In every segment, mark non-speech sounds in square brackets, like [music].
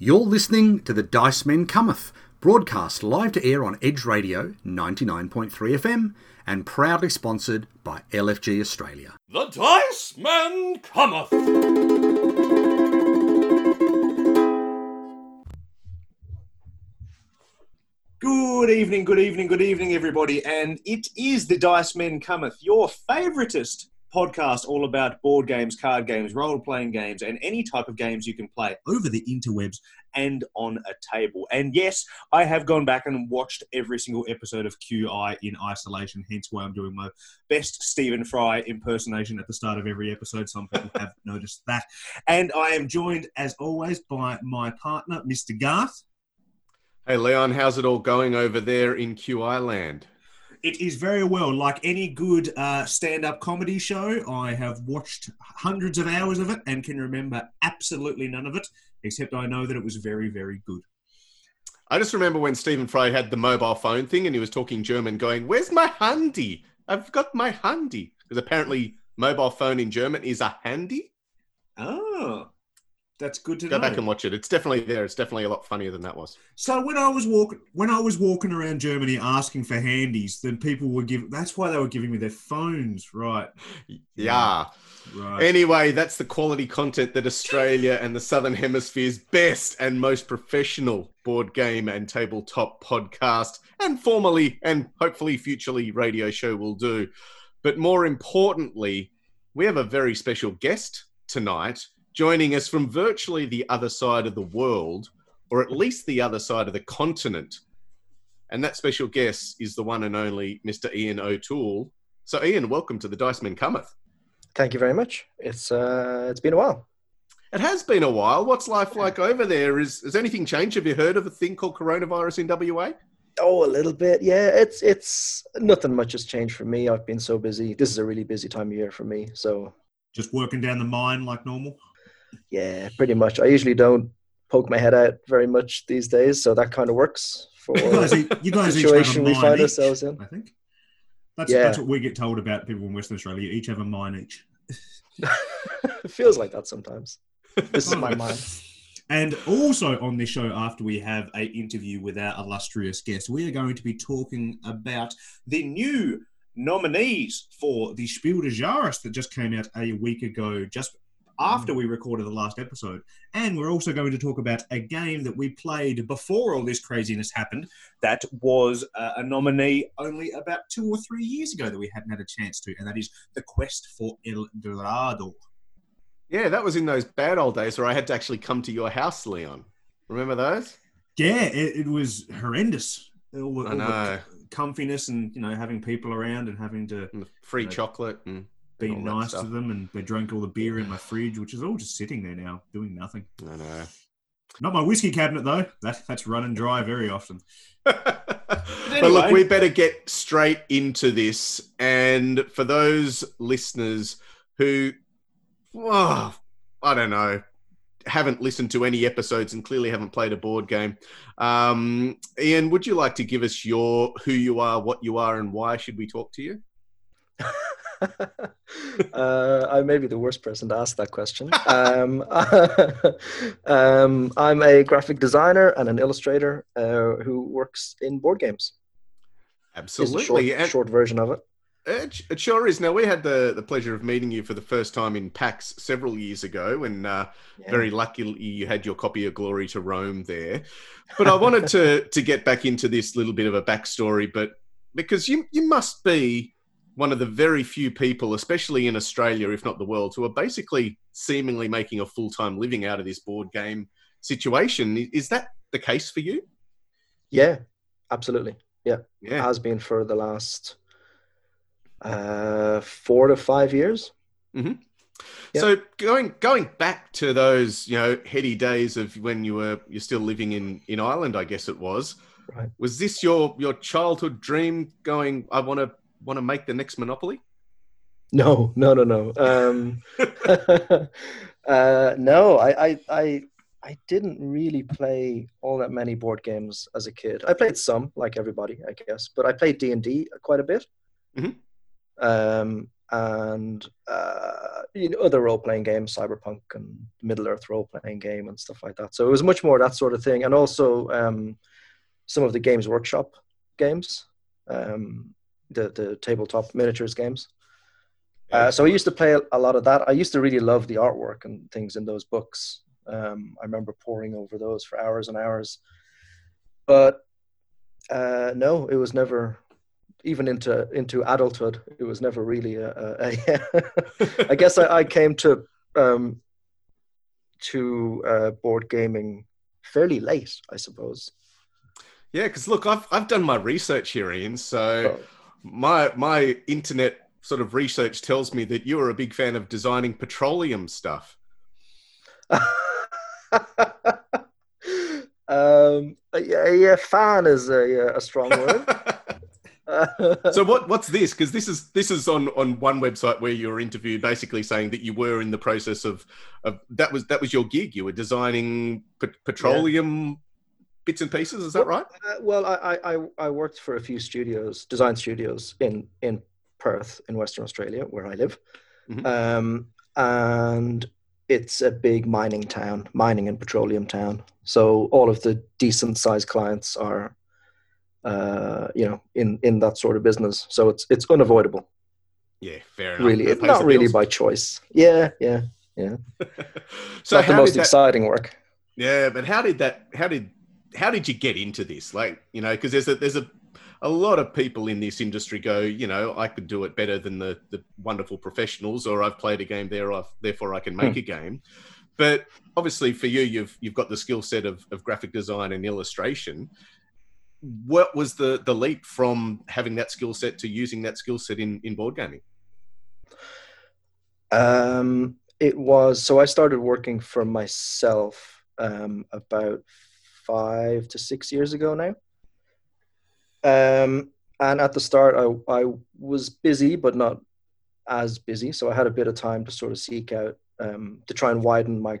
You're listening to the Dice Men Cometh, broadcast live to air on Edge Radio 99.3 FM and proudly sponsored by LFG Australia. The Dice Man cometh! Good evening, good evening, good evening, everybody. And it is the Dice Men Cometh, your favoritist podcast all about board games, card games, role playing games, and any type of games you can play over the interwebs and on a table. And yes, I have gone back and watched every single episode of QI in isolation, hence why I'm doing my best Stephen Fry impersonation at the start of every episode. Some people have [laughs] noticed that. And I am joined, as always, by my partner, Mr. Garth. Hey Leon, how's it all going over there in QI land? It is very well. Like any good uh, stand up comedy show, I have watched hundreds of hours of it and can remember absolutely none of it, except I know that it was very, very good. I just remember when Stephen Fry had the mobile phone thing and he was talking German, going, Where's my handy? I've got my handy. Because apparently, mobile phone in German is a handy. Oh, that's good to know. Go know. back and watch it. It's definitely there. It's definitely a lot funnier than that was. So when I was walking, when I was walking around Germany asking for handies, then people were giving. That's why they were giving me their phones, right? Yeah. Right. Anyway, that's the quality content that Australia and the Southern Hemisphere's best and most professional board game and tabletop podcast, and formerly and hopefully futurely radio show will do. But more importantly, we have a very special guest tonight joining us from virtually the other side of the world, or at least the other side of the continent. And that special guest is the one and only Mr. Ian O'Toole. So, Ian, welcome to the Dice Men Cometh. Thank you very much. It's uh, it's been a while. It has been a while. What's life like over there? Is has anything changed? Have you heard of a thing called coronavirus in WA? Oh, a little bit. Yeah, it's it's nothing much has changed for me. I've been so busy. This is a really busy time of year for me. So Just working down the mine like normal. Yeah, pretty much. I usually don't poke my head out very much these days, so that kind of works for You guys, you guys each situation we find each, ourselves in. I think. That's, Yeah. that's what we get told about people in Western Australia. You each have a mine each. it [laughs] feels like that sometimes. This is my [laughs] mind. And also on this show, after we have a interview with our illustrious guest, we are going to be talking about the new nominees for the Spiel des Jahres that just came out a week ago, just after we recorded the last episode. And we're also going to talk about a game that we played before all this craziness happened that was uh, a nominee only about two or three years ago that we hadn't had a chance to, and that is The Quest for El Dorado. Yeah, that was in those bad old days where I had to actually come to your house, Leon. Remember those? Yeah, it, it was horrendous. All, the- I all the know. comfiness and you know having people around and having to And free Right. chocolate and be nice stuff. to them, and they drank all the beer in my fridge, which is all just sitting there now, doing nothing. I know. Not my whiskey cabinet though. That that's running dry very often. [laughs] but anyway- look, we better get straight into this. And for those listeners who, oh, I don't know, haven't listened to any episodes and clearly haven't played a board game, um, Ian, would you like to give us your who you are, what you are, and why should we talk to you? [laughs] [laughs] uh, I may be the worst person to ask that question. Um, [laughs] um, I'm a graphic designer and an illustrator uh, who works in board games. Absolutely. short, And- short version of it. It, it sure is. Now, we had the, the pleasure of meeting you for the first time in PAX several years ago, and uh, Yeah. very luckily you had your copy of Glory to Rome there. But I wanted to [laughs] to get back into this little bit of a backstory, but because you you must be one of the very few people, especially in Australia, if not the world, who are basically seemingly making a full time living out of this board game situation. Is that the case for you? Yeah, absolutely. Yeah. yeah, Has been for the last uh, four to five years. Yeah. So going going back to those you know heady days of when you were you're still living in in Ireland, I guess it was. Right. Was this your your childhood dream? Going, I want to want to make the next Monopoly. No, no, no, no. Um, [laughs] [laughs] uh, no, I, I, I, I didn't really play all that many board games as a kid. I played some, like everybody, I guess, but I played D and D quite a bit. Mhm. Um, and uh, you know, other role playing games, Cyberpunk and Middle Earth role playing game and stuff like that. So it was much more that sort of thing, and also um, some of the Games Workshop games, um, the the tabletop miniatures games. Uh, so I used to play a lot of that. I used to really love the artwork and things in those books. Um, I remember poring over those for hours and hours. But uh, no, it was never even into into adulthood. It was never really a. a, a [laughs] I guess I, I, came to um, to uh, board gaming fairly late, I suppose. Yeah, because look, I've I've done my research here, Ian. So oh. My my internet sort of research tells me that you are a big fan of designing petroleum stuff. [laughs] um, yeah, yeah, fan is a, a strong word. [laughs] so what what's this? Because this is this is on on one website where you were interviewed, basically saying that you were in the process of of that was that was your gig. You were designing pe- petroleum. Bits and pieces, is that well, right? Uh, well, I, I I worked for a few studios, design studios in in Perth in Western Australia, where I live. Mm-hmm. Um, and it's a big mining town, mining and petroleum town. So all of the decent sized clients are, uh, you know, in, in that sort of business. So it's it's unavoidable. Yeah, fair enough. Really, it's not really by choice. Yeah, yeah, yeah. [laughs] so not the most that, exciting work. Yeah, but how did that? How did how did you get into this? Like, you know, because there's a there's a a lot of people in this industry go, you know, I could do it better than the, the wonderful professionals, or I've played a game there, I've, therefore I can make hmm. a game. But obviously, for you, you've you've got the skill set of, of graphic design and illustration. What was the the leap from having that skill set to using that skill set in in board gaming? Um, it was so I started working for myself um, about five to six years ago now. Um, and at the start, I, I was busy, but not as busy. So I had a bit of time to sort of seek out um, to try and widen my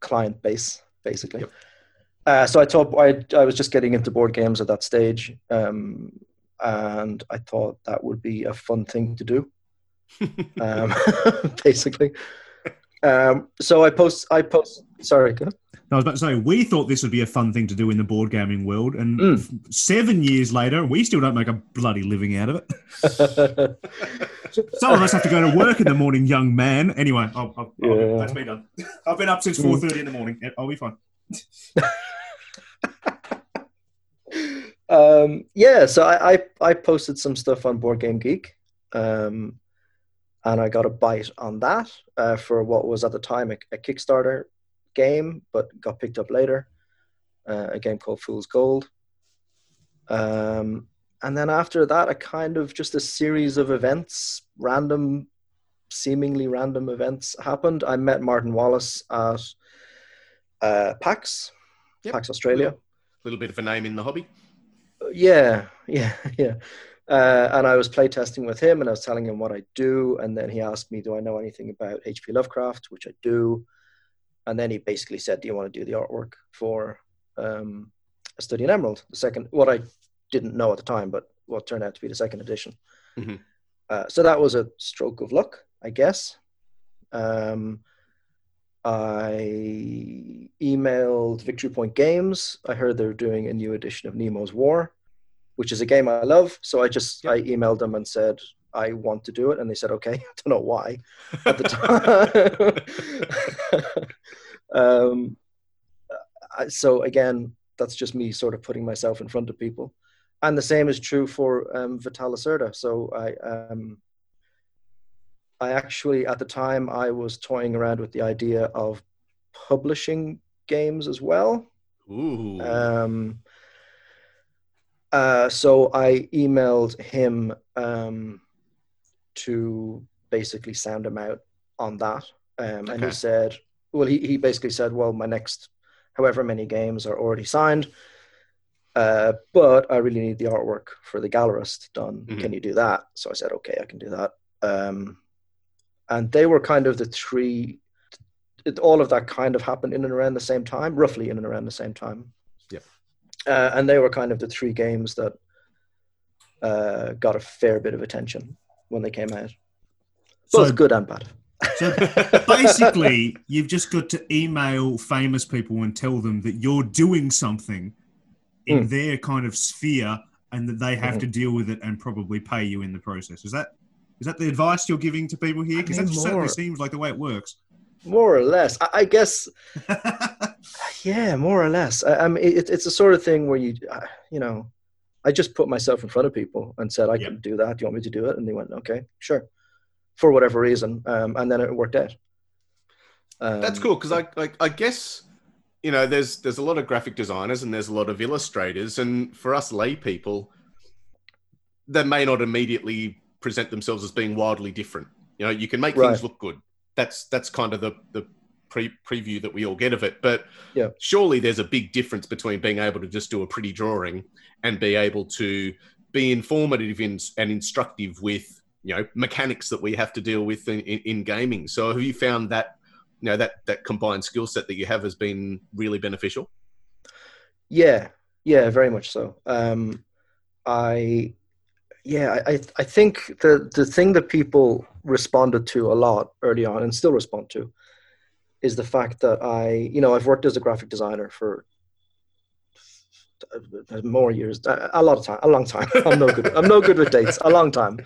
client base, basically. Yep. Uh, so I thought I, I was just getting into board games at that stage, um, and I thought that would be a fun thing to do, [laughs] um, [laughs] basically. Um, so I post, I post. Sorry, go. I was about to say, we thought this would be a fun thing to do in the board gaming world, and mm. seven years later, we still don't make a bloody living out of it. [laughs] Some of us have to go to work in the morning, young man. Anyway, I'll, I'll, yeah. I'll, that's me done. I've been up since four thirty in the morning. I'll be fine. [laughs] um, yeah, so I, I, I posted some stuff on Board Game Geek, um, and I got a bite on that uh, for what was at the time a, a Kickstarter game, but got picked up later. Uh, a game called Fool's Gold. Um, and then after that, a kind of just a series of events, random, seemingly random events happened. I met Martin Wallace at uh, PAX, yep. PAX Australia. A little bit of a name in the hobby. [laughs] Yeah, yeah, yeah. Uh, and I was playtesting with him, and I was telling him what I do, and then he asked me, "Do I know anything about H.P. Lovecraft?" Which I do and then he basically said, "Do you want to do the artwork for um, a study in Emerald?" The second, what I didn't know at the time, but what turned out to be the second edition. Mm-hmm. Uh, so that was a stroke of luck, I guess. Um, I emailed Victory Point Games. I heard they're doing a new edition of Nemo's War, which is a game I love. So I just yep. I emailed them and said I want to do it, and they said okay. [laughs] I don't know why [laughs] at the time. [laughs] Um, so again, that's just me sort of putting myself in front of people, and the same is true for um, Vital Lacerda. So I, um, I actually at the time I was toying around with the idea of publishing games as well. Ooh. Um, uh, so I emailed him um, to basically sound him out on that, um, okay. and he said, well, he, he basically said, well, my next however many games are already signed, uh, but I really need the artwork for the gallerist done. Mm-hmm. Can you do that? So I said, okay, I can do that. Um, and they were kind of the three. It, all of that kind of happened in and around the same time, roughly in and around the same time. Uh, and they were kind of the three games that uh, got a fair bit of attention when they came out. both So- good and bad. So [laughs] basically, you've just got to email famous people and tell them that you're doing something in Mm. their kind of sphere and that they have Mhm. to deal with it and probably pay you in the process. Is that is that the advice you're giving to people here? Because I that mean, certainly seems like the way it works. More or less, I, I guess. [laughs] Yeah, more or less. I, I mean, it, it's the sort of thing where you, uh, you know, I just put myself in front of people and said, "I Yep. can do that. Do you want me to do it?" And they went, "Okay, sure," for whatever reason, um, and then it worked out. Um, That's cool because I, I I guess you know there's there's a lot of graphic designers and there's a lot of illustrators and for us lay people they may not immediately present themselves as being wildly different. You know, you can make things look good. That's that's kind of the the pre- preview that we all get of it. But Yeah. surely there's a big difference between being able to just do a pretty drawing and be able to be informative in, and instructive with you know mechanics that we have to deal with in, in, in gaming. So have you found that you know that that combined skill set that you have has been really beneficial? Yeah, yeah, very much so. Um, I, yeah, I, I- I think the the thing that people responded to a lot early on and still respond to is the fact that I, you know, I've worked as a graphic designer for uh, more years, a lot of time, a long time. [laughs] I'm no good. I'm no good with dates. A long time.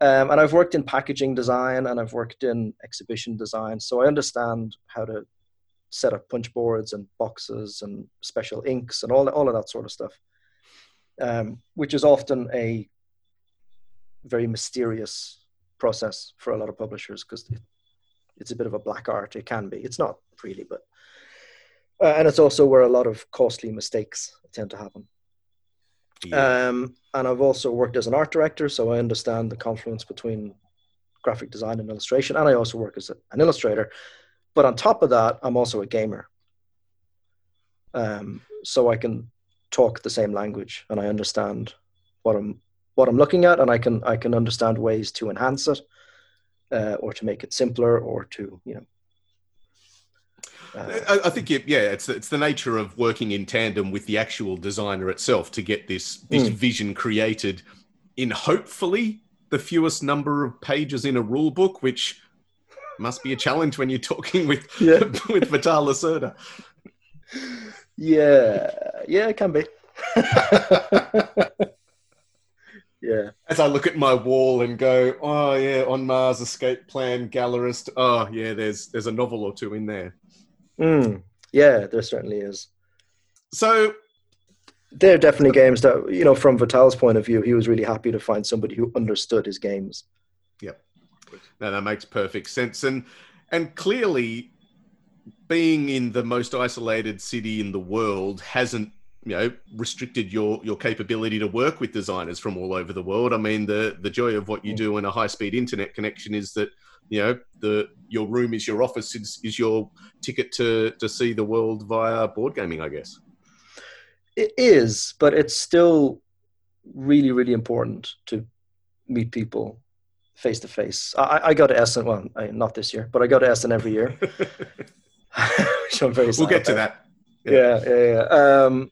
Um, and I've worked in packaging design and I've worked in exhibition design, so I understand how to set up punch boards and boxes and special inks and all all of that sort of stuff, um, which is often a very mysterious process for a lot of publishers because it's a bit of a black art. It can be. It's not really, but uh, and it's also where a lot of costly mistakes tend to happen. Um, and I've also worked as an art director, so I understand the confluence between graphic design and illustration. And I also work as a, an illustrator. But on top of that, I'm also a gamer. Um, so I can talk the same language and I understand what I'm what I'm looking at, and I can I can understand ways to enhance it, uh, or to make it simpler, or to you know. uh, I, I think, it, yeah, it's it's the nature of working in tandem with the actual designer itself to get this this Mm. vision created in hopefully the fewest number of pages in a rule book, which must be a challenge when you're talking with Yeah. [laughs] with Vital Lacerda. yeah, yeah, it can be. [laughs] yeah. As I look at my wall and go, oh yeah, on Mars, Escape Plan, Gallerist. Oh yeah, there's there's a novel or two in there. Mm, yeah, there certainly is. So There are definitely games that, you know, from Vital's point of view, he was really happy to find somebody who understood his games. No, that makes perfect sense. And and clearly being in the most isolated city in the world hasn't, you know, restricted your your capability to work with designers from all over the world. I mean, the the joy of what you do in a high-speed internet connection is that, you know, the your room is your office is, is your ticket to to see the world via board gaming, I guess. It is, but it's still really, really important to meet people face to face. I I go to Essen, well, I, not this year, but I go to Essen every year. [laughs] [laughs] which I'm very we'll get to about. that. yeah yeah yeah um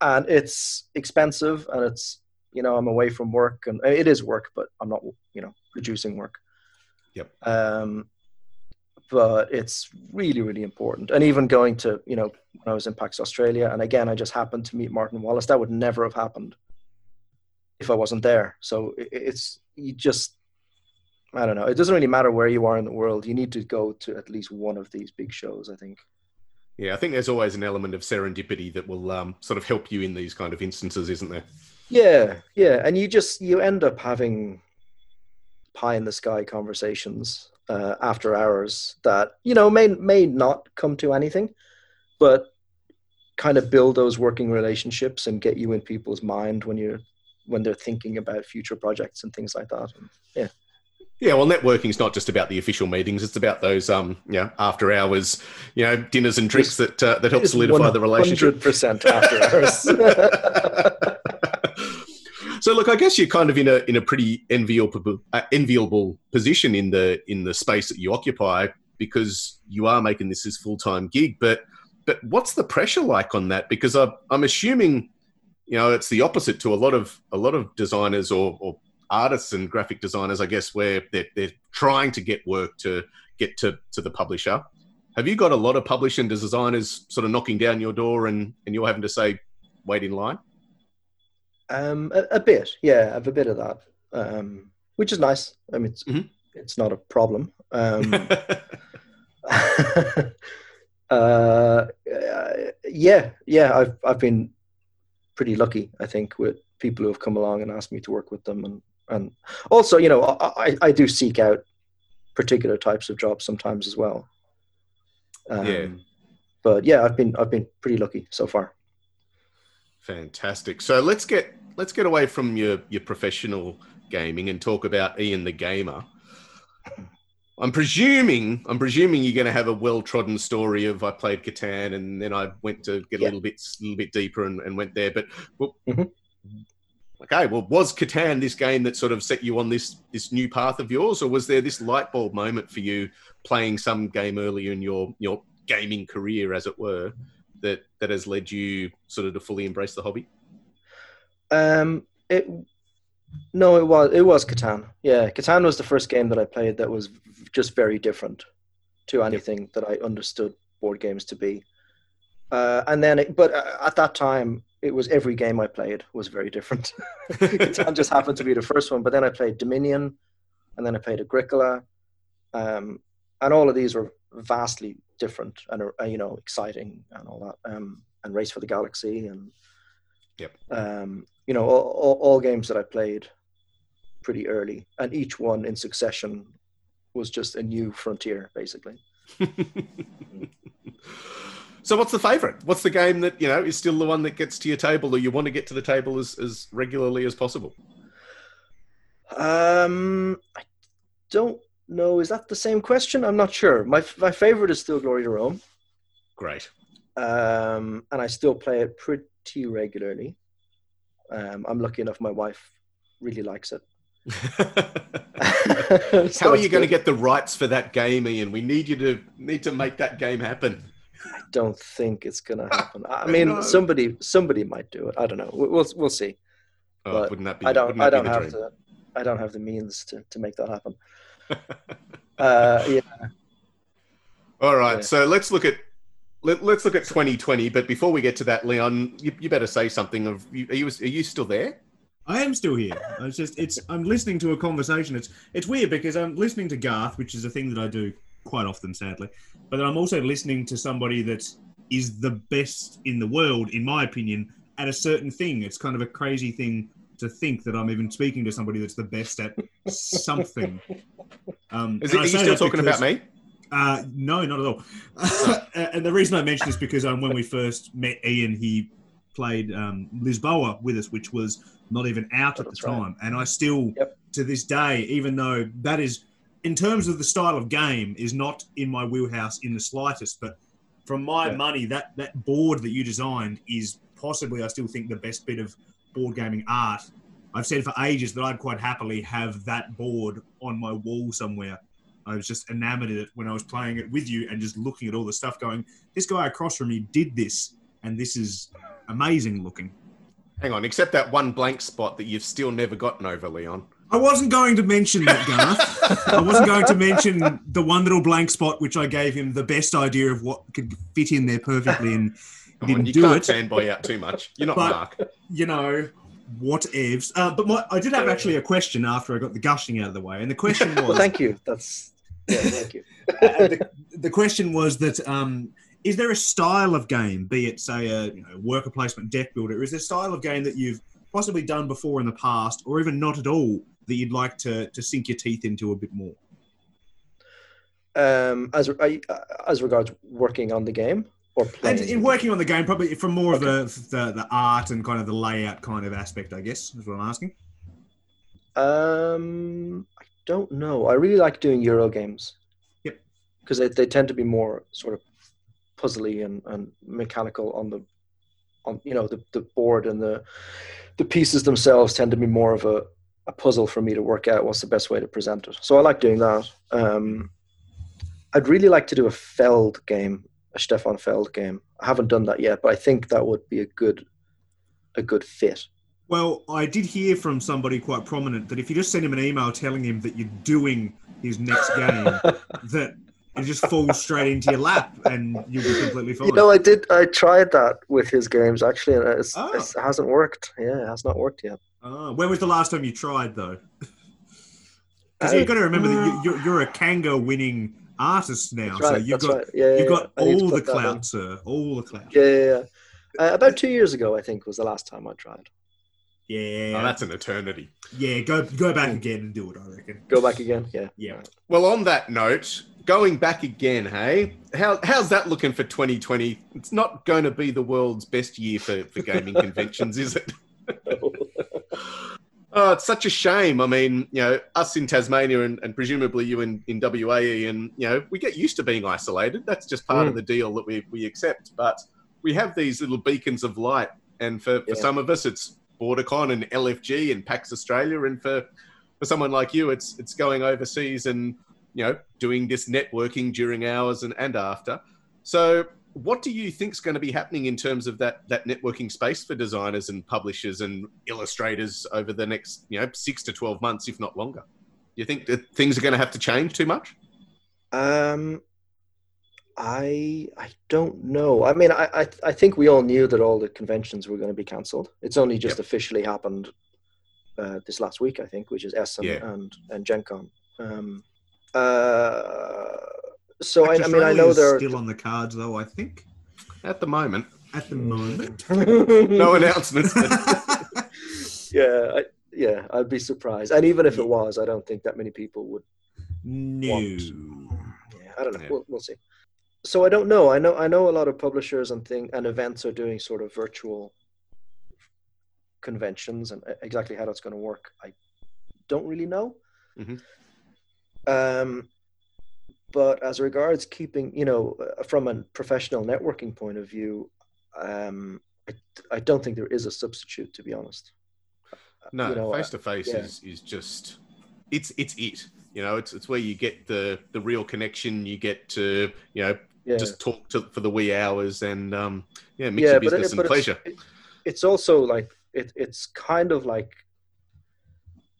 and it's expensive and it's you know i'm away from work and it is work but i'm not you know producing work. Yep. um but it's really really important. And even going to you know when i was in pax australia and again i just happened to meet martin wallace that would never have happened if i wasn't there. So it's you just i don't know. It doesn't really matter where you are in the world. You need to go to at least one of these big shows i think Yeah, I think there's always an element of serendipity that will um, sort of help you in these kind of instances, isn't there? Yeah, yeah, and you just you end up having pie in the sky conversations uh, after hours that you know may may not come to anything, but kind of build those working relationships and get you in people's mind when you're when they're thinking about future projects and things like that. And, yeah, Yeah, well, networking is not just about the official meetings; it's about those, um, you know, after hours, you know, dinners and drinks that uh, that help solidify the relationship. Hundred percent after hours. [laughs] so, look, I guess you're kind of in a in a pretty enviable uh, enviable position in the in the space that you occupy because you are making this as full time gig. But but what's the pressure like on that? Because I, I'm assuming, you know, it's the opposite to a lot of a lot of designers or, or artists and graphic designers, I guess, where they're, they're trying to get work to get to, to the publisher. Have you got a lot of publishing designers sort of knocking down your door and, and you're having to say, wait in line? Um, a, a bit, yeah, I have a bit of that, um, which is nice. I mean, it's, Mhm. it's not a problem. Um, [laughs] [laughs] uh, yeah, yeah, I've I've been pretty lucky, I think, with people who have come along and asked me to work with them, and and also, you know, I I, do seek out particular types of jobs sometimes as well. Um, Yeah. But yeah, I've been I've been pretty lucky so far. Fantastic. So let's get let's get away from your your professional gaming and talk about Ian the gamer. I'm presuming I'm presuming you're going to have a well trodden story of I played Catan and then I went to get a Yeah. little bit a little bit deeper and, and went there. But well, Mhm. Okay, well, was Catan this game that sort of set you on this this new path of yours, or was there this light bulb moment for you playing some game earlier in your your gaming career, as it were, that that has led you sort of to fully embrace the hobby? Um, it no, it was it was Catan. Yeah, Catan was the first game that I played that was just very different to anything that I understood board games to be. Uh, and then, it, but uh, at that time, it was every game I played was very different. [laughs] Catan just happened to be the first one, but then I played Dominion, and then I played Agricola, um, and all of these were vastly different and uh, you know exciting and all that. Um, and Race for the Galaxy and Yep. um, you know, all, all, all games that I played pretty early, and each one in succession was just a new frontier, basically. [laughs] [laughs] so what's the favorite what's the game that you know is still the one that gets to your table or you want to get to the table as, as regularly as possible Um, I don't know. Is that the same question? I'm not sure. My my favorite is still Glory to Rome, great um, and I still play it pretty regularly. Um, I'm lucky enough; my wife really likes it. [laughs] [laughs] So how are you going to get the rights for that game ian we need you to need to make that game happen I don't think it's gonna [laughs] happen. I I mean, know. somebody somebody might do it. I don't know. We- We'll we'll see. oh, But wouldn't that be I don't. I don't have dream? the. I don't have the means to, to make that happen. [laughs] uh, yeah. all right Yeah. so let's look at let, let's look at 2020 but before we get to that leon you, you better say something of you- are you are you still there I am still here. It's just it's I'm listening to a conversation. It's it's weird because I'm listening to Garth, which is a thing that I do quite often, sadly. But then I'm also listening to somebody that is the best in the world, in my opinion, at a certain thing. It's kind of a crazy thing to think that I'm even speaking to somebody that's the best at something. [laughs] Um, is it, are you still talking because- about me uh, no, not at all. [laughs] and the reason I mention this because um, when we first met Ian, he played um, Lisboa with us, which was not even out at the right. time. And I still, Yep. to this day, even though that is, in terms of the style of game, is not in my wheelhouse in the slightest. But from my Yeah. money, that that board that you designed is possibly, I still think, the best bit of board gaming art. I've said for ages that I'd quite happily have that board on my wall somewhere. I was just enamored of it when I was playing it with you and just looking at all the stuff going, this guy across from me did this, and this is amazing looking. hang on except that one blank spot that you've still never gotten over leon I wasn't going to mention that, Garth. I wasn't going to mention the one little blank spot which I gave him the best idea of what could fit in there perfectly, and he Come on, didn't you do can't it. fanboy out too much you're not But- mark You know, what ifs? Uh, but my, I did have actually a question after I got the gushing out of the way, and the [laughs] question was Well, thank you. That's yeah. Thank you. [laughs] uh, the, the question was that um, is there a style of game, be it say a you know, worker placement deck builder, is there a style of game that you've possibly done before in the past, or even not at all, that you'd like to to sink your teeth into a bit more? Um, as I, as regards working on the game or And playing. in working on the game, probably from more of the, the the art and kind of the layout kind of aspect, I guess, is what I'm asking. Um, I don't know. I really like doing Euro games. Yep. Because they, they tend to be more sort of puzzly and, and mechanical on the on you know the, the board and the the pieces themselves tend to be more of a, a puzzle for me to work out what's the best way to present it. So I like doing that. Um, I'd really like to do a Feld game, a Stefan Feld game. I haven't done that yet, but I think that would be a good a good fit. Well, I did hear from somebody quite prominent that if you just send him an email telling him that you're doing his next game, [laughs] that it just falls straight into your lap and you'll be completely fine. You know, I did. I tried that with his games actually, and it's, Oh. it hasn't worked. Yeah, it has not worked yet. Ah, when was the last time you tried, though? [laughs] Because you've got to remember that you, you're, you're a Kanga winning artist now, That's so you've that's got right. Yeah, you've yeah, got yeah. I need to all the put that in. clout, sir. All the clout. Yeah, yeah, yeah. Uh, about two years ago, I think was the last time I tried. Yeah, Oh, that's an eternity. yeah. Go go back again and do it. I reckon. Go back again. Yeah. Yeah. Well, on that note, going back again, hey, how, how's that looking for 2020? It's not going to be the world's best year for, for gaming [laughs] conventions, is it? Oh, it's such a shame. I mean, you know, us in Tasmania and, and presumably you in, in WAE, and, you know, we get used to being isolated. That's just part Mm. of the deal that we, we accept. But we have these little beacons of light. And for, for some of us, it's BorderCon and LFG and PAX Australia. And for, for someone like you, it's it's going overseas and, you know, doing this networking during hours and, and after. So what do you think is going to be happening in terms of that that networking space for designers and publishers and illustrators over the next you know six to twelve months, if not longer? Do you think that things are going to have to change too much? Um, I I don't know. I mean, I, I I think we all knew that all the conventions were going to be cancelled. It's only just Yep. officially happened uh, this last week, I think, which is Essen Yeah. and and Gen Con. Um, uh, so I, I mean, I know they're still on the cards, though. I think At the moment, at the moment. [laughs] no announcements. [laughs] yeah, I, yeah, I'd be surprised. And even if it was, I don't think that many people would. no. Yeah, I don't know. Yeah. We'll, we'll see. So I don't know. I know. I know a lot of publishers and thing and events are doing sort of virtual conventions, and e, exactly how that's going to work, I don't really know. Mhm. Um, but as regards keeping, you know, uh, from a professional networking point of view, um, I, I don't think there is a substitute, to be honest. no, You know, face to face is is just it's it's it. You know, it's it's where you get the the real connection. You get to you know Yeah. just talk to for the wee hours and um yeah, mix yeah, your business it, and pleasure. It's, it- it's also like it, it's kind of like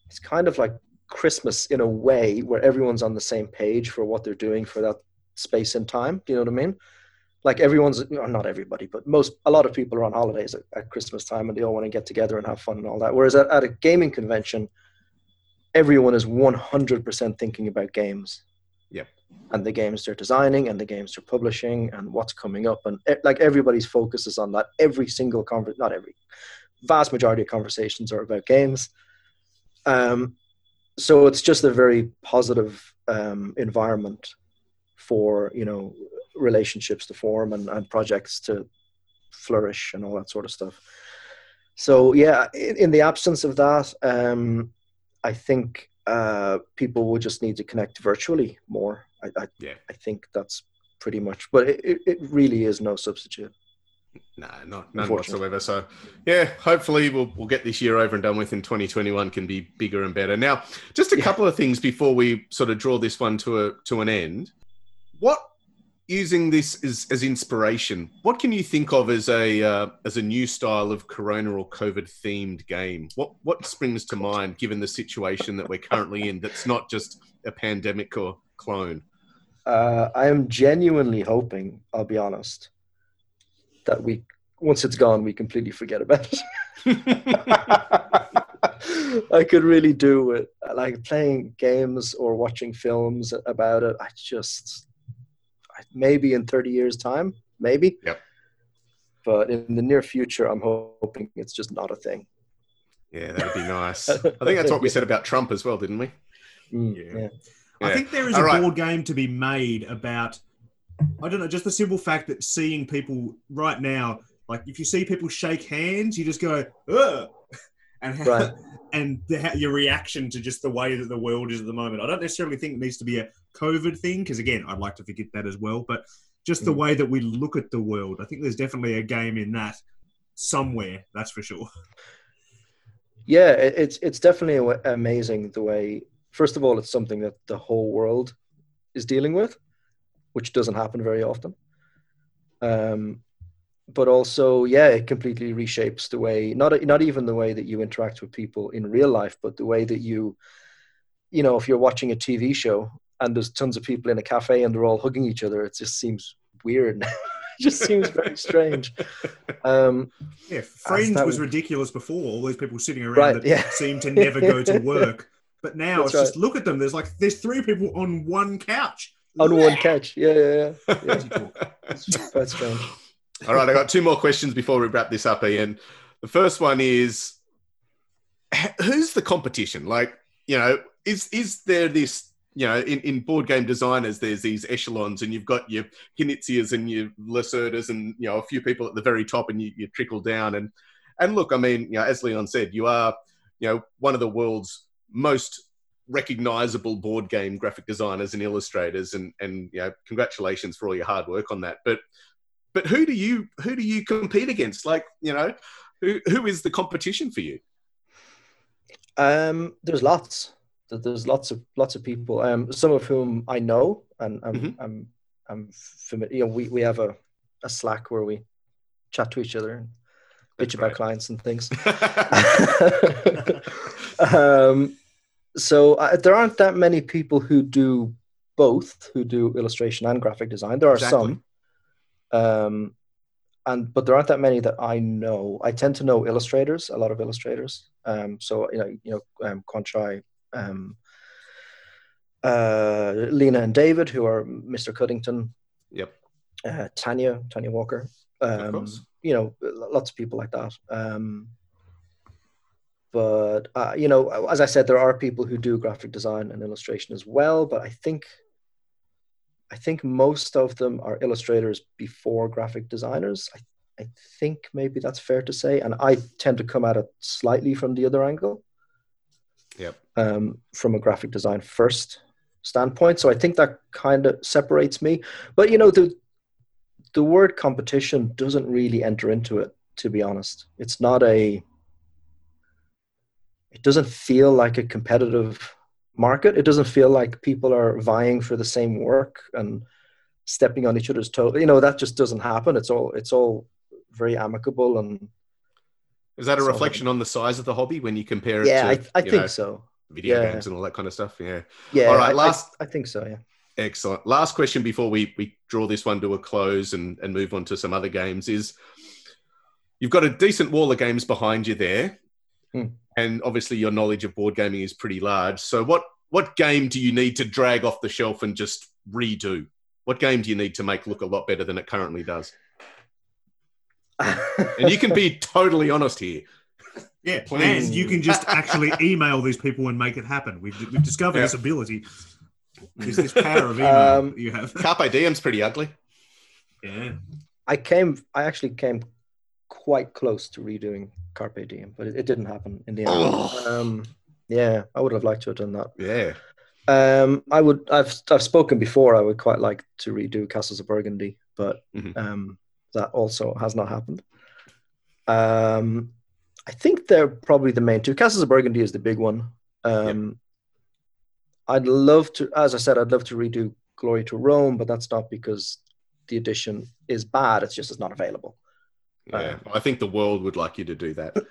it's kind of like Christmas in a way where everyone's on the same page for what they're doing for that space and time. Do you know what I mean? Like everyone's you know, not everybody, but most a lot of people are on holidays at, at Christmas time and they all want to get together and have fun and all that. Whereas at, at a gaming convention, everyone is one hundred percent thinking about games Yeah. and the games they're designing and the games they're publishing and what's coming up and like everybody's focus is on that every single conver- not every vast majority of conversations are about games um, so it's just a very positive um, environment for you know relationships to form and, and projects to flourish and all that sort of stuff. So yeah in, in the absence of that um, i think uh, people will just need to connect virtually more. I, I, Yeah. I think that's pretty much but it, it, it really is no substitute No, not none whatsoever. So, yeah, hopefully we'll we'll get this year over and done with, and 2021 can be bigger and better. Now, just a Yeah. couple of things before we sort of draw this one to a to an end. What using this as, as inspiration? What can you think of as a uh, as a new style of Corona or COVID themed game? What what springs to mind given the situation that we're currently in? That's not just a pandemic or clone. uh, i am genuinely hoping i'll be honest that we once it's gone we completely forget about it [laughs] I could really do it. Like playing games or watching films about it. I just maybe in thirty years' time, maybe. Yep. But in the near future, I'm hoping it's just not a thing. Yeah, that'd be nice. [laughs] I think that's what we said about Trump as well, didn't we? Mm, Yeah. yeah. I think there is All a right. board game to be made about, I don't know, just the simple fact that seeing people right now, like if you see people shake hands, you just go, Ugh! [laughs] and how, Right. [laughs] and the, how, your reaction to just the way that the world is at the moment. I don't necessarily think it needs to be a COVID thing because again, I'd like to forget that as well. But just the Mm. way that we look at the world, I think there's definitely a game in that somewhere. That's for sure. Yeah, it's it's definitely amazing the way. First of all, it's something that the whole world is dealing with, which doesn't happen very often. Um, but also, yeah, it completely reshapes the way not not even the way that you interact with people in real life, but the way that you, you know, if you're watching a TV show and there's tons of people in a cafe and they're all hugging each other, it just seems weird. [laughs] it just seems very strange. Um, Yeah, Friends was ridiculous before. All those people sitting around Right, that yeah. seem to never go to [laughs] work. But now That's it's just look at them. There's like there's three people on one couch. On one couch, yeah, yeah, yeah. [laughs] yeah. Crazy talk. It's strange. All right, I got two more questions before we wrap this up, Ian. The first one is who's the competition? Like, you know, is is there this, you know, in, in board game designers, there's these echelons and you've got your Knizias and your Lacerdas and, you know, a few people at the very top and you, you trickle down. And and look, I mean, you know, as Leon said, you are, you know, one of the world's most recognizable board game graphic designers and illustrators and and you know congratulations for all your hard work on that but but who do you who do you compete against like you know who who is the competition for you Um, there's lots. There's lots of lots of people. Um, some of whom I know, and I'm Mhm. I'm I'm familiar. You know, we we have a a Slack where we chat to each other and bitch about clients and things. [laughs] [laughs] um, so uh, there aren't that many people who do both, who do illustration and graphic design. There are Exactly. some, um, and but there aren't that many that I know. I tend to know illustrators, a lot of illustrators. Um, so you know, you know, um, Kwanchai, um, uh, Lina and David, who are Mr. Cuddington, yep uh, Tanya, Tanya Walker. Um, you know, lots of people like that. Um, but uh, you know, as I said, there are people who do graphic design and illustration as well. But I think, I think most of them are illustrators before graphic designers. I, I think maybe that's fair to say, and I tend to come at it slightly from the other angle yep um, from a graphic design first standpoint. So I think that kind of separates me. But you know, the the word competition doesn't really enter into it. To be honest, it's not a. It doesn't feel like a competitive market. It doesn't feel like people are vying for the same work and stepping on each other's toes. You know, that just doesn't happen. It's all it's all very amicable and is that a reflection on the size of the hobby when you compare it yeah, to I, I think know, so. video Yeah. games and all that kind of stuff yeah Yeah, All right, I- I- last- I think so. Yeah. Excellent. Last question before we, we draw this one to a close and, and move on to some other games is you've got a decent wall of games behind you there. Hmm. And obviously your knowledge of board gaming is pretty large. So what what game do you need to drag off the shelf and just redo? What game do you need to make look a lot better than it currently does? And you can be [laughs] totally honest here. Yeah, Please. and you can just actually email these people and make it happen. We've, we've discovered Yeah. this ability. There's this power of email Um, you have. Carpe Diem's pretty ugly. Yeah. I came. I actually came quite close to redoing Carpe Diem, but it, it didn't happen in the end. Oh. Um, yeah, I would have liked to have done that. Yeah. Um, I would. I've I've spoken before. I would quite like to redo Castles of Burgundy, but Mhm. um, that also has not happened. Um, I think they're probably the main two. Castles of Burgundy is the big one. Um, I'd love to, as I said, I'd love to redo Glory to Rome, but that's not because the edition is bad. It's just it's not available. Yeah. Um, I think the world would like you to do that. [laughs]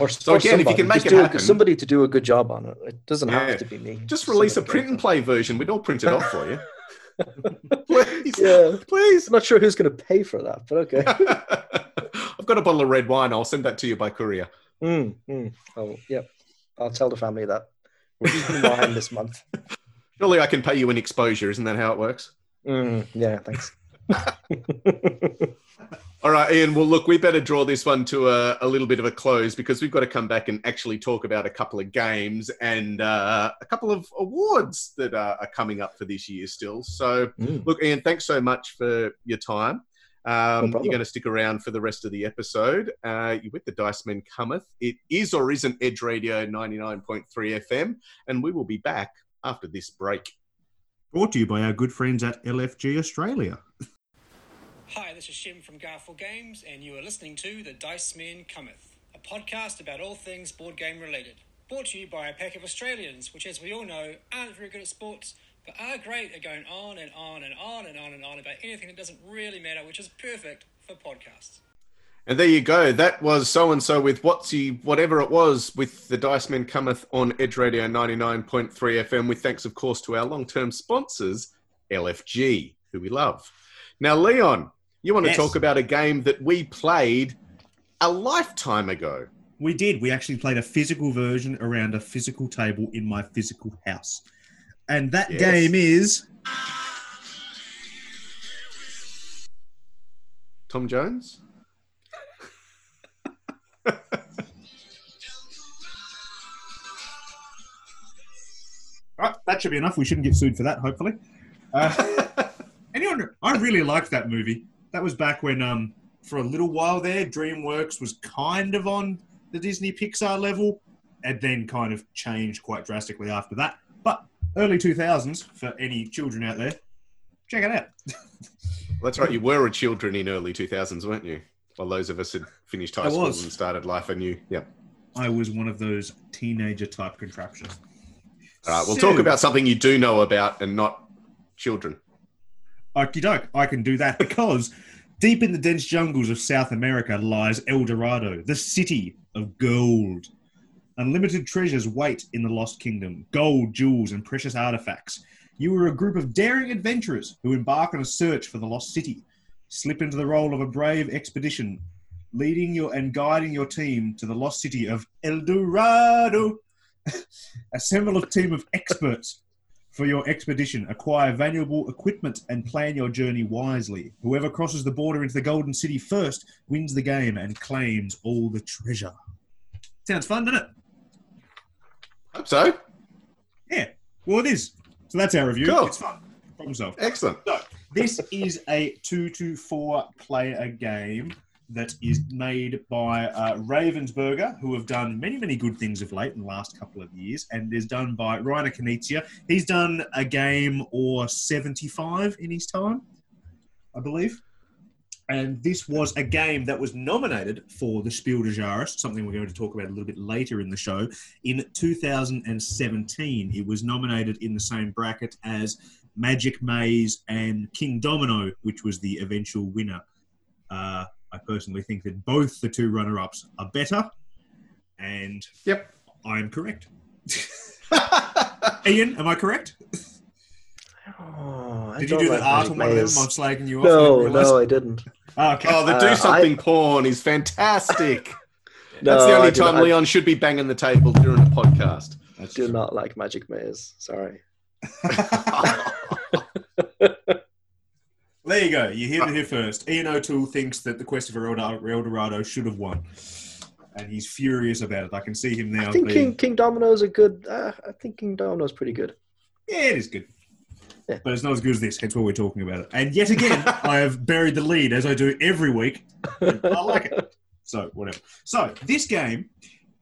Or, So or again, if you can make it do happen- somebody to do a good job on it. It doesn't Yeah. have to be me. Just release a print and play version. We'd all print it off for you. [laughs] [laughs] please, Yeah. please. I'm not sure who's going to pay for that, but okay. I've got a bottle of red wine. I'll send that to you by courier. mm, mm. Oh, yep. I'll tell the family that we're eating wine this month. Surely I can pay you in exposure. Isn't that how it works? Mm, yeah, thanks. [laughs] All right, Ian. Well, look, we better draw this one to a, a little bit of a close because we've got to come back and actually talk about a couple of games and uh, a couple of awards that are, are coming up for this year still. So, Mm. look, Ian, thanks so much for your time. Um, problem. you're going to stick around for the rest of the episode. Uh, you're with the Dice Men Cometh. It is or isn't Edge Radio 99.3 FM, and we will be back after this break. Brought to you by our good friends at LFG Australia. [laughs] Hi, this is Shim from Garful Games, and you are listening to The Dice Man Cometh, a podcast about all things board game related. Brought to you by a pack of Australians, which, as we all know, aren't very good at sports, but are great at going on and on and on and on and on about anything that doesn't really matter, which is perfect for podcasts. And there you go. That was so and so with what's he, whatever it was, with the Dice Men cometh on Edge Radio 99.3 FM. With thanks, of course, to our long term sponsors, LFG, who we love. Now, Leon, you want Yes. to talk about a game that we played a lifetime ago. We did. We actually played a physical version around a physical table in my physical house. And that Yes. game is Tom Jones? [laughs] Right, that should be enough. We shouldn't get sued for that, hopefully. Uh, [laughs] anyone, I really liked that movie. That was back when, um, for a little while there, DreamWorks was kind of on the Disney Pixar level, and then kind of changed quite drastically after that. But early 2000s, for any children out there, check it out. [laughs] That's right. You were a children in early 2000s, weren't you? While those of us had finished high school and started life anew. Yeah. I was one of those teenager type contraptions. All right. We'll So- talk about something you do know about and not children. Okie doke, I can do that [laughs] because deep in the dense jungles of South America lies El Dorado, the city of gold. Unlimited treasures wait in the Lost Kingdom gold, jewels, and precious artifacts. You are a group of daring adventurers who embark on a search for the lost city. Slip into the role of a brave expedition, leading your and guiding your team to the lost city of El Dorado. [laughs] Assemble a team of experts for your expedition. Acquire valuable equipment and plan your journey wisely. Whoever crosses the border into the Golden City first wins the game and claims all the treasure. Sounds fun, doesn't it? Hope so. Yeah. Well, it is. So that's our review. Cool. It's fun. Problem solved. Excellent. So this is a two to four player game that is made by uh, Ravensburger, who have done many, many good things of late in the last couple of years, and is done by Reiner Knizia. He's done a game or 75 in his time, I believe. And this was a game that was nominated for the Spiel des Jahres, something we're going to talk about a little bit later in the show. In 2017, it was nominated in the same bracket as Magic Maze and Kingdomino, which was the eventual winner. Uh, I personally think that both the two runner ups are better, and Yep. I'm correct. Ian, am I correct? Oh, I Did you don't do the art on one of them? I'm slagging you off. No, I didn't no, I didn't. Oh, okay. Oh, the Uh, do I- something porn is fantastic. [laughs] No, That's the only time not- Leon should be banging the table during a podcast. I do not like Magic Maze. Sorry. [laughs] There you go. You hear it here first. Ian O'Toole thinks that the Quest of El El Dorado should have won, and he's furious about it. I can see him now. I think being- King, Kingdomino's a good. Uh, I think Kingdomino's pretty good. Yeah, it is good. Yeah. But it's not as good as this, hence why we're talking about it. And yet again, [laughs] I have buried the lead as I do every week. I like it. So, whatever. So, this game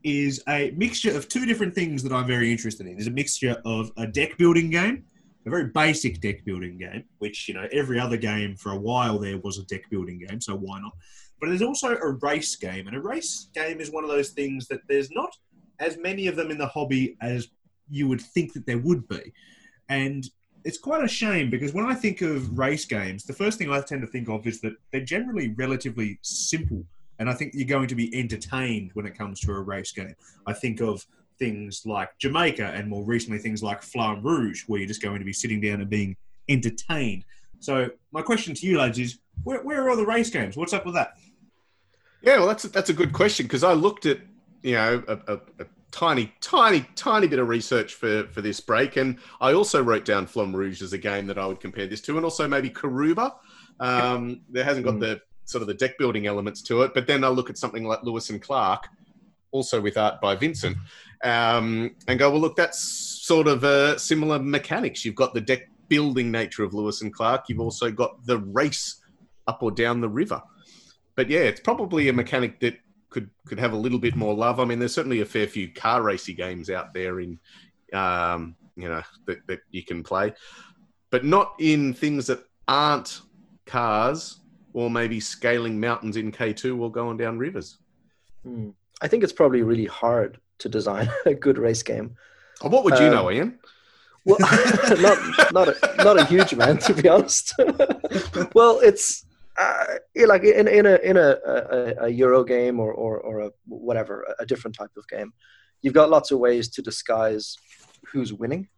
is a mixture of two different things that I'm very interested in. It's a mixture of a deck building game, a very basic deck building game, which, you know, every other game for a while there was a deck building game, so why not? But there's also a race game, and a race game is one of those things that there's not as many of them in the hobby as you would think that there would be. And it's quite a shame because when I think of race games, the first thing I tend to think of is that they're generally relatively simple. And I think you're going to be entertained when it comes to a race game. I think of things like Jamaica and more recently things like Flamme Rouge, where you're just going to be sitting down and being entertained. So, my question to you, lads, is where, where are all the race games? What's up with that? Yeah, well, that's a, that's a good question because I looked at you know a, a, a tiny, tiny, tiny bit of research for for this break, and I also wrote down Flamme Rouge as a game that I would compare this to, and also maybe Karuba. Um, there hasn't got Mm. the sort of the deck building elements to it, but then I look at something like Lewis and Clark, also with art by Vincent, um, and go, well, look, that's sort of a similar mechanics. You've got the deck building nature of Lewis and Clark. You've also got the race up or down the river but yeah, it's probably a mechanic that could could have a little bit more love. I mean, there's certainly a fair few car racy games out there in, um, you know, that, that you can play, but not in things that aren't cars or maybe scaling mountains in K2 or going down rivers. Hmm. I think it's probably really hard to design [laughs] a good race game. Oh, what would you Um, know, Ian? Well, [laughs] not not a, not a huge amount to be honest. [laughs] well, it's uh, like in in a in a, a, a Euro game or, or or a whatever a different type of game, you've got lots of ways to disguise who's winning.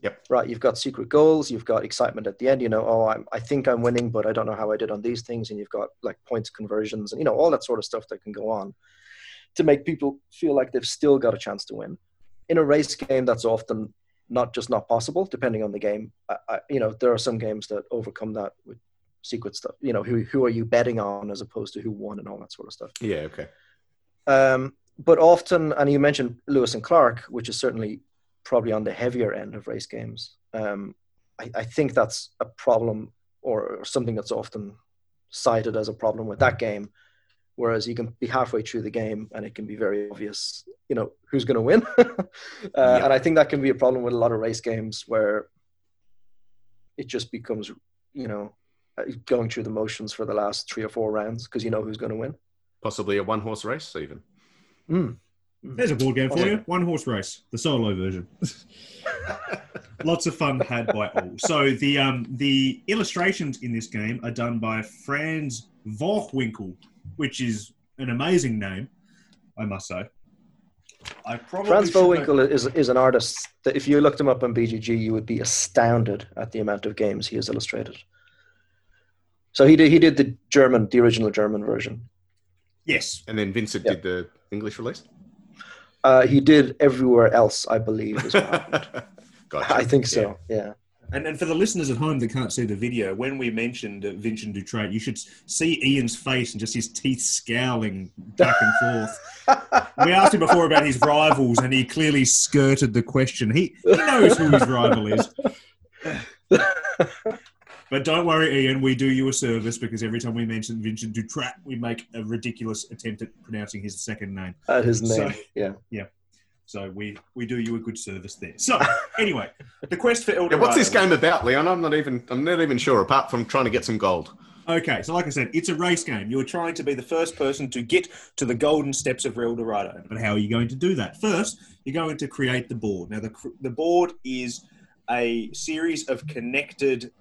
Yep. Right. You've got secret goals. You've got excitement at the end. You know, oh, I'm, I think I'm winning, but I don't know how I did on these things. And you've got like points conversions and you know all that sort of stuff that can go on to make people feel like they've still got a chance to win. In a race game, that's often not just not possible, depending on the game. I, I, you know, there are some games that overcome that with secret stuff. You know, who who are you betting on as opposed to who won and all that sort of stuff. Yeah, okay. Um, but often, and you mentioned Lewis and Clark, which is certainly probably on the heavier end of race games. Um, I, I, think that's a problem or, or, something that's often cited as a problem with that game. Whereas you can be halfway through the game and it can be very obvious, you know, who's going to win. [laughs] uh, yeah. And I think that can be a problem with a lot of race games where it just becomes, you know, uh, going through the motions for the last three or four rounds because you know who's going to win. Possibly a one horse race, even. Mm. There's a board game for you. One horse race, the solo version. [laughs] Lots of fun had by all. So the um, the illustrations in this game are done by Franz Vohwinkel, which is an amazing name, I must say. I probably Franz Vohwinkel is is an artist that if you looked him up on BGG, you would be astounded at the amount of games he has illustrated. So he did he did the German, the original German version. Yes, and then Vincent yep. did the English release. Uh, he did everywhere else, I believe, as well. [laughs] gotcha. I think so. Yeah. yeah. And, and for the listeners at home that can't see the video, when we mentioned uh, Vincent Dutrait, you should see Ian's face and just his teeth scowling back and forth. [laughs] we asked him before about his rivals, and he clearly skirted the question. He, he knows who his rival is. But don't worry, Ian. We do you a service because every time we mention Vincent Dutrat, we make a ridiculous attempt at pronouncing his second name. Uh, his name, so, yeah, yeah. So we we do you a good service there. So anyway, the quest for Eldorado. Yeah, what's this game about, Leon? I'm not even I'm not even sure. Apart from trying to get some gold. Okay, so like I said, it's a race game. You're trying to be the first person to get to the golden steps of El Dorado. But how are you going to do that? First, you're going to create the board. Now, the, the board is a series of connected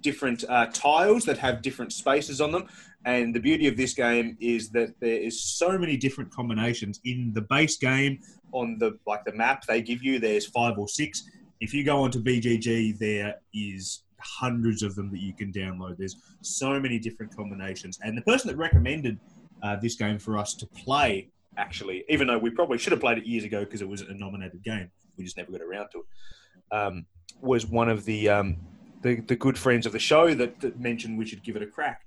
different uh, tiles that have different spaces on them. And the beauty of this game is that there is so many different combinations in the base game. On the like the map they give you, there's five or six. If you go onto BGG, there is hundreds of them that you can download. There's so many different combinations. And the person that recommended uh, this game for us to play, actually, even though we probably should have played it years ago because it was a nominated game, we just never got around to it, um, was one of the um, the, the good friends of the show that, that mentioned we should give it a crack.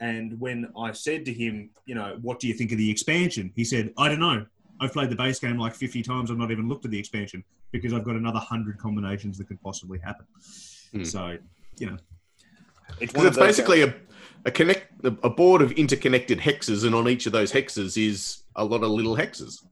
And when I said to him, you know, what do you think of the expansion? He said, I don't know. I've played the base game like 50 times. I've not even looked at the expansion because I've got another 100 combinations that could possibly happen. Hmm. So, you know. It's, it's basically a, a connect a board of interconnected hexes, and on each of those hexes is a lot of little hexes.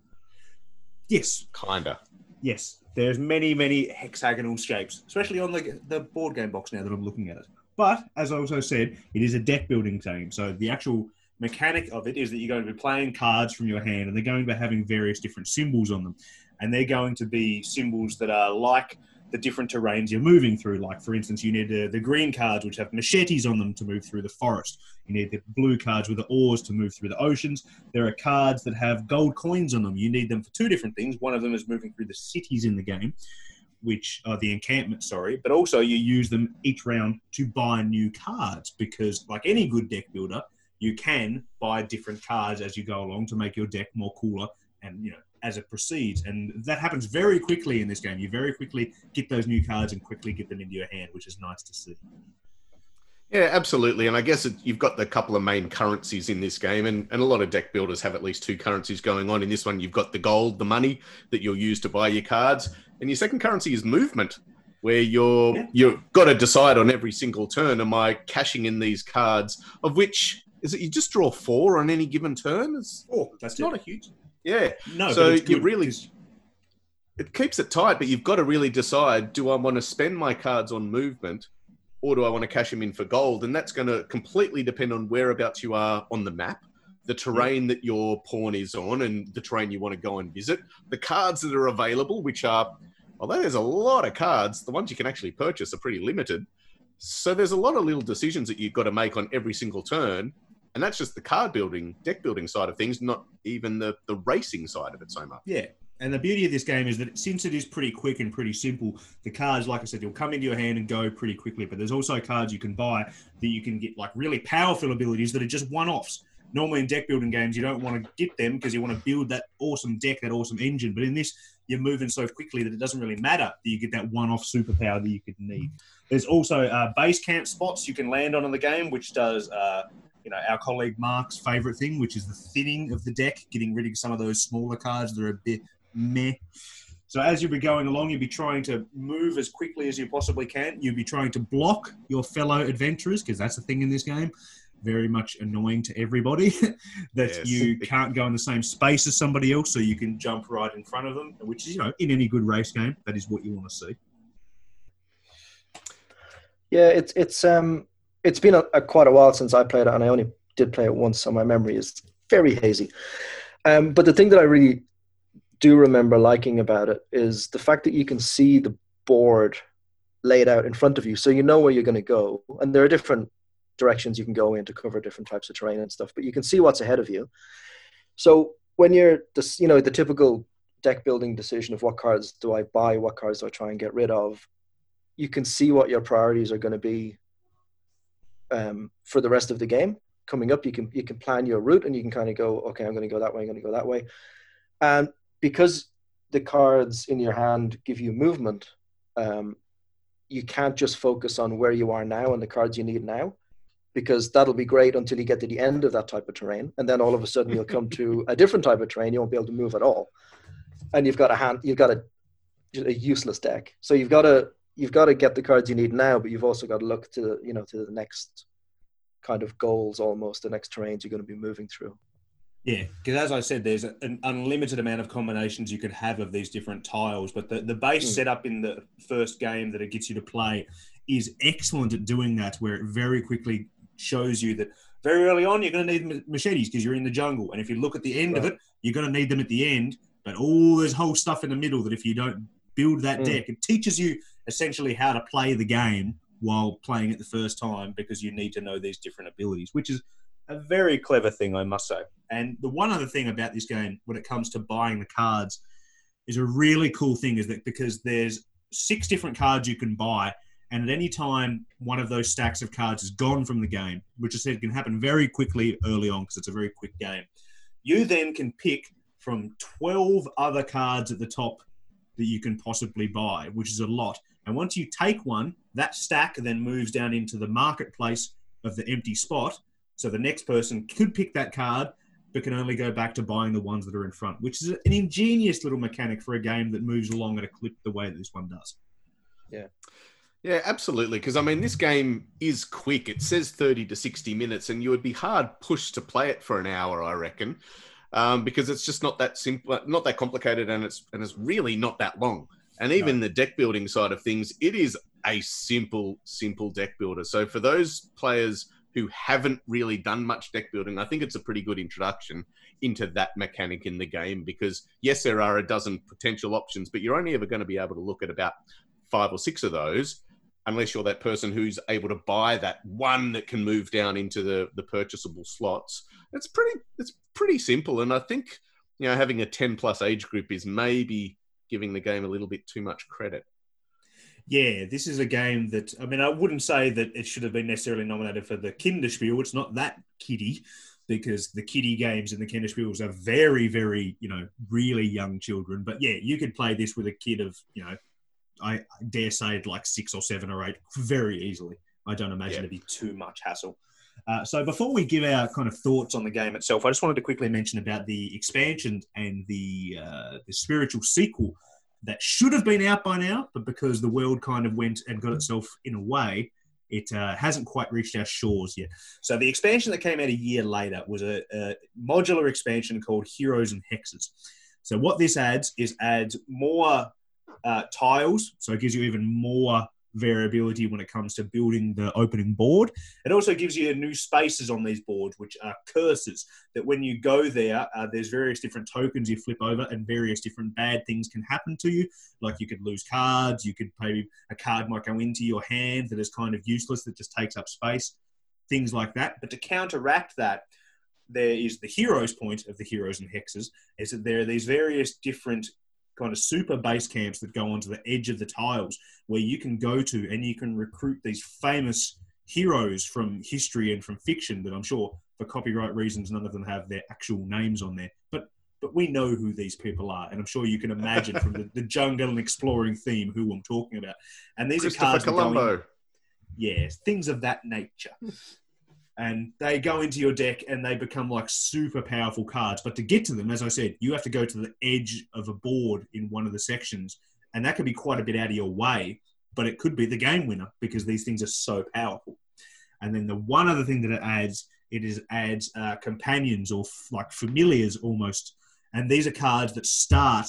Yes. Kinda. Yes. There's many, many hexagonal shapes, especially on the, the board game box now that I'm looking at it. But as I also said, it is a deck building game. So the actual mechanic of it is that you're going to be playing cards from your hand and they're going to be having various different symbols on them. And they're going to be symbols that are like the different terrains you're moving through. Like, for instance, you need uh, the green cards, which have machetes on them to move through the forest. You need the blue cards with the oars to move through the oceans. There are cards that have gold coins on them. You need them for two different things. One of them is moving through the cities in the game, which are the encampment, sorry, but also you use them each round to buy new cards because, like any good deck builder, you can buy different cards as you go along to make your deck more cooler and you know as it proceeds. And that happens very quickly in this game. You very quickly get those new cards and quickly get them into your hand, which is nice to see. Yeah, absolutely. And I guess it, you've got the couple of main currencies in this game, and, and a lot of deck builders have at least two currencies going on. In this one, you've got the gold, the money that you'll use to buy your cards, and your second currency is movement, where you're yeah. you've got to decide on every single turn: am I cashing in these cards? Of which is it? You just draw four on any given turn. It's, oh, that's not a huge. Yeah. No, so you really it keeps it tight, but you've got to really decide: do I want to spend my cards on movement, or do I want to cash them in for gold? And that's going to completely depend on whereabouts you are on the map, the terrain that your pawn is on, and the terrain you want to go and visit, the cards that are available, which are although there's a lot of cards, the ones you can actually purchase are pretty limited. So there's a lot of little decisions that you've got to make on every single turn. And that's just the card building, deck building side of things, not even the, the racing side of it so much. Yeah. And the beauty of this game is that since it is pretty quick and pretty simple, the cards, like I said, will come into your hand and go pretty quickly. But there's also cards you can buy that you can get like really powerful abilities that are just one offs. Normally in deck building games, you don't want to get them because you want to build that awesome deck, that awesome engine. But in this, you're moving so quickly that it doesn't really matter that you get that one off superpower that you could need. There's also uh, base camp spots you can land on in the game, which does. Uh, you know, our colleague Mark's favorite thing, which is the thinning of the deck, getting rid of some of those smaller cards that are a bit meh. So as you'll be going along, you'll be trying to move as quickly as you possibly can. You'll be trying to block your fellow adventurers because that's the thing in this game. Very much annoying to everybody [laughs] that Yes. you can't go in the same space as somebody else, so you can jump right in front of them. Which is, you know, in any good race game, that is what you want to see. Yeah, it's it's um it's been a, a quite a while since I played it, and I only did play it once, so my memory is very hazy. Um, but the thing that I really do remember liking about it is the fact that you can see the board laid out in front of you, so you know where you're going to go, and there are different directions you can go in to cover different types of terrain and stuff, but you can see what's ahead of you. So when you're this, you know, the typical deck building decision of what cards do I buy, what cards do I try and get rid of, you can see what your priorities are going to be um, for the rest of the game coming up. You can you can plan your route and you can kind of go, okay, I'm going to go that way, I'm going to go that way, and because the cards in your hand give you movement, um, you can't just focus on where you are now and the cards you need now, because that'll be great until you get to the end of that type of terrain, and then all of a sudden you'll come to a different type of terrain. You won't be able to move at all, and you've got a hand, you've got a a useless deck. So you've got to you've got to get the cards you need now, but you've also got to look to you know to the next kind of goals almost, the next terrains you're going to be moving through. Yeah, because as I said, there's an unlimited amount of combinations you could have of these different tiles, but the, the base Mm. setup in the first game that it gets you to play is excellent at doing that, where it very quickly shows you that very early on you're going to need ma- machetes because you're in the jungle, and if you look at the end of it, you're going to need them at the end. But all this whole stuff in the middle that if you don't build that Mm. deck, it teaches you essentially how to play the game while playing it the first time because you need to know these different abilities, which is a very clever thing, I must say. And the one other thing about this game, when it comes to buying the cards, is a really cool thing is that because there's six different cards you can buy, and at any time one of those stacks of cards is gone from the game, which I said can happen very quickly early on because it's a very quick game. You then can pick from 12 other cards at the top that you can possibly buy, which is a lot. And once you take one, that stack then moves down into the marketplace of the empty spot. So the next person could pick that card, but can only go back to buying the ones that are in front, which is an ingenious little mechanic for a game that moves along at a clip the way that this one does. Yeah, Yeah, absolutely. Because I mean, this game is quick. It says 30 to 60 minutes, and you would be hard pushed to play it for an hour, I reckon, um, because it's just not that simple, not that complicated, and it's and it's really not that long. And even the deck building side of things, it is a simple, simple deck builder. So for those players who haven't really done much deck building, I think it's a pretty good introduction into that mechanic in the game. Because yes, there are a dozen potential options, but you're only ever going to be able to look at about five or six of those unless you're that person who's able to buy that one that can move down into the, the purchasable slots. It's pretty it's pretty simple. And I think, you know, having a 10 plus age group is maybe giving the game a little bit too much credit. Yeah, this is a game that I mean, I wouldn't say that it should have been necessarily nominated for the Kinderspiel. It's not that kiddie because the kiddie games and the Kinderspiels are very, very, you know, really young children. But yeah, you could play this with a kid of, you know, I dare say like six or seven or eight very easily. I don't imagine Yeah. it'd be too much hassle. Uh, so before we give our kind of thoughts on the game itself, I just wanted to quickly mention about the expansion and the uh, the spiritual sequel that should have been out by now, but because the world kind of went and got itself in a way, it uh, hasn't quite reached our shores yet. So the expansion that came out a year later was a, a modular expansion called Heroes and Hexes. So what this adds is adds more uh, tiles, so it gives you even more variability when it comes to building the opening board. It also gives you new spaces on these boards, which are curses. That when you go there, uh, there's various different tokens you flip over, and various different bad things can happen to you. Like you could lose cards, you could maybe a card might go into your hand that is kind of useless, that just takes up space, things like that. But to counteract that, there is the hero's point of the heroes and hexes is that there are these various different kind of super base camps that go onto the edge of the tiles where you can go to and you can recruit these famous heroes from history and from fiction that I'm sure for copyright reasons none of them have their actual names on there. But but we know who these people are, and I'm sure you can imagine from the, the jungle and exploring theme who I'm talking about. And these are cards. Colombo. Going, yes, things of that nature and they go into your deck and they become like super powerful cards. But to get to them, as I said, you have to go to the edge of a board in one of the sections, and that could be quite a bit out of your way, but it could be the game winner because these things are so powerful. And then the one other thing that it adds, it is adds uh, companions or f- like familiars almost, and these are cards that start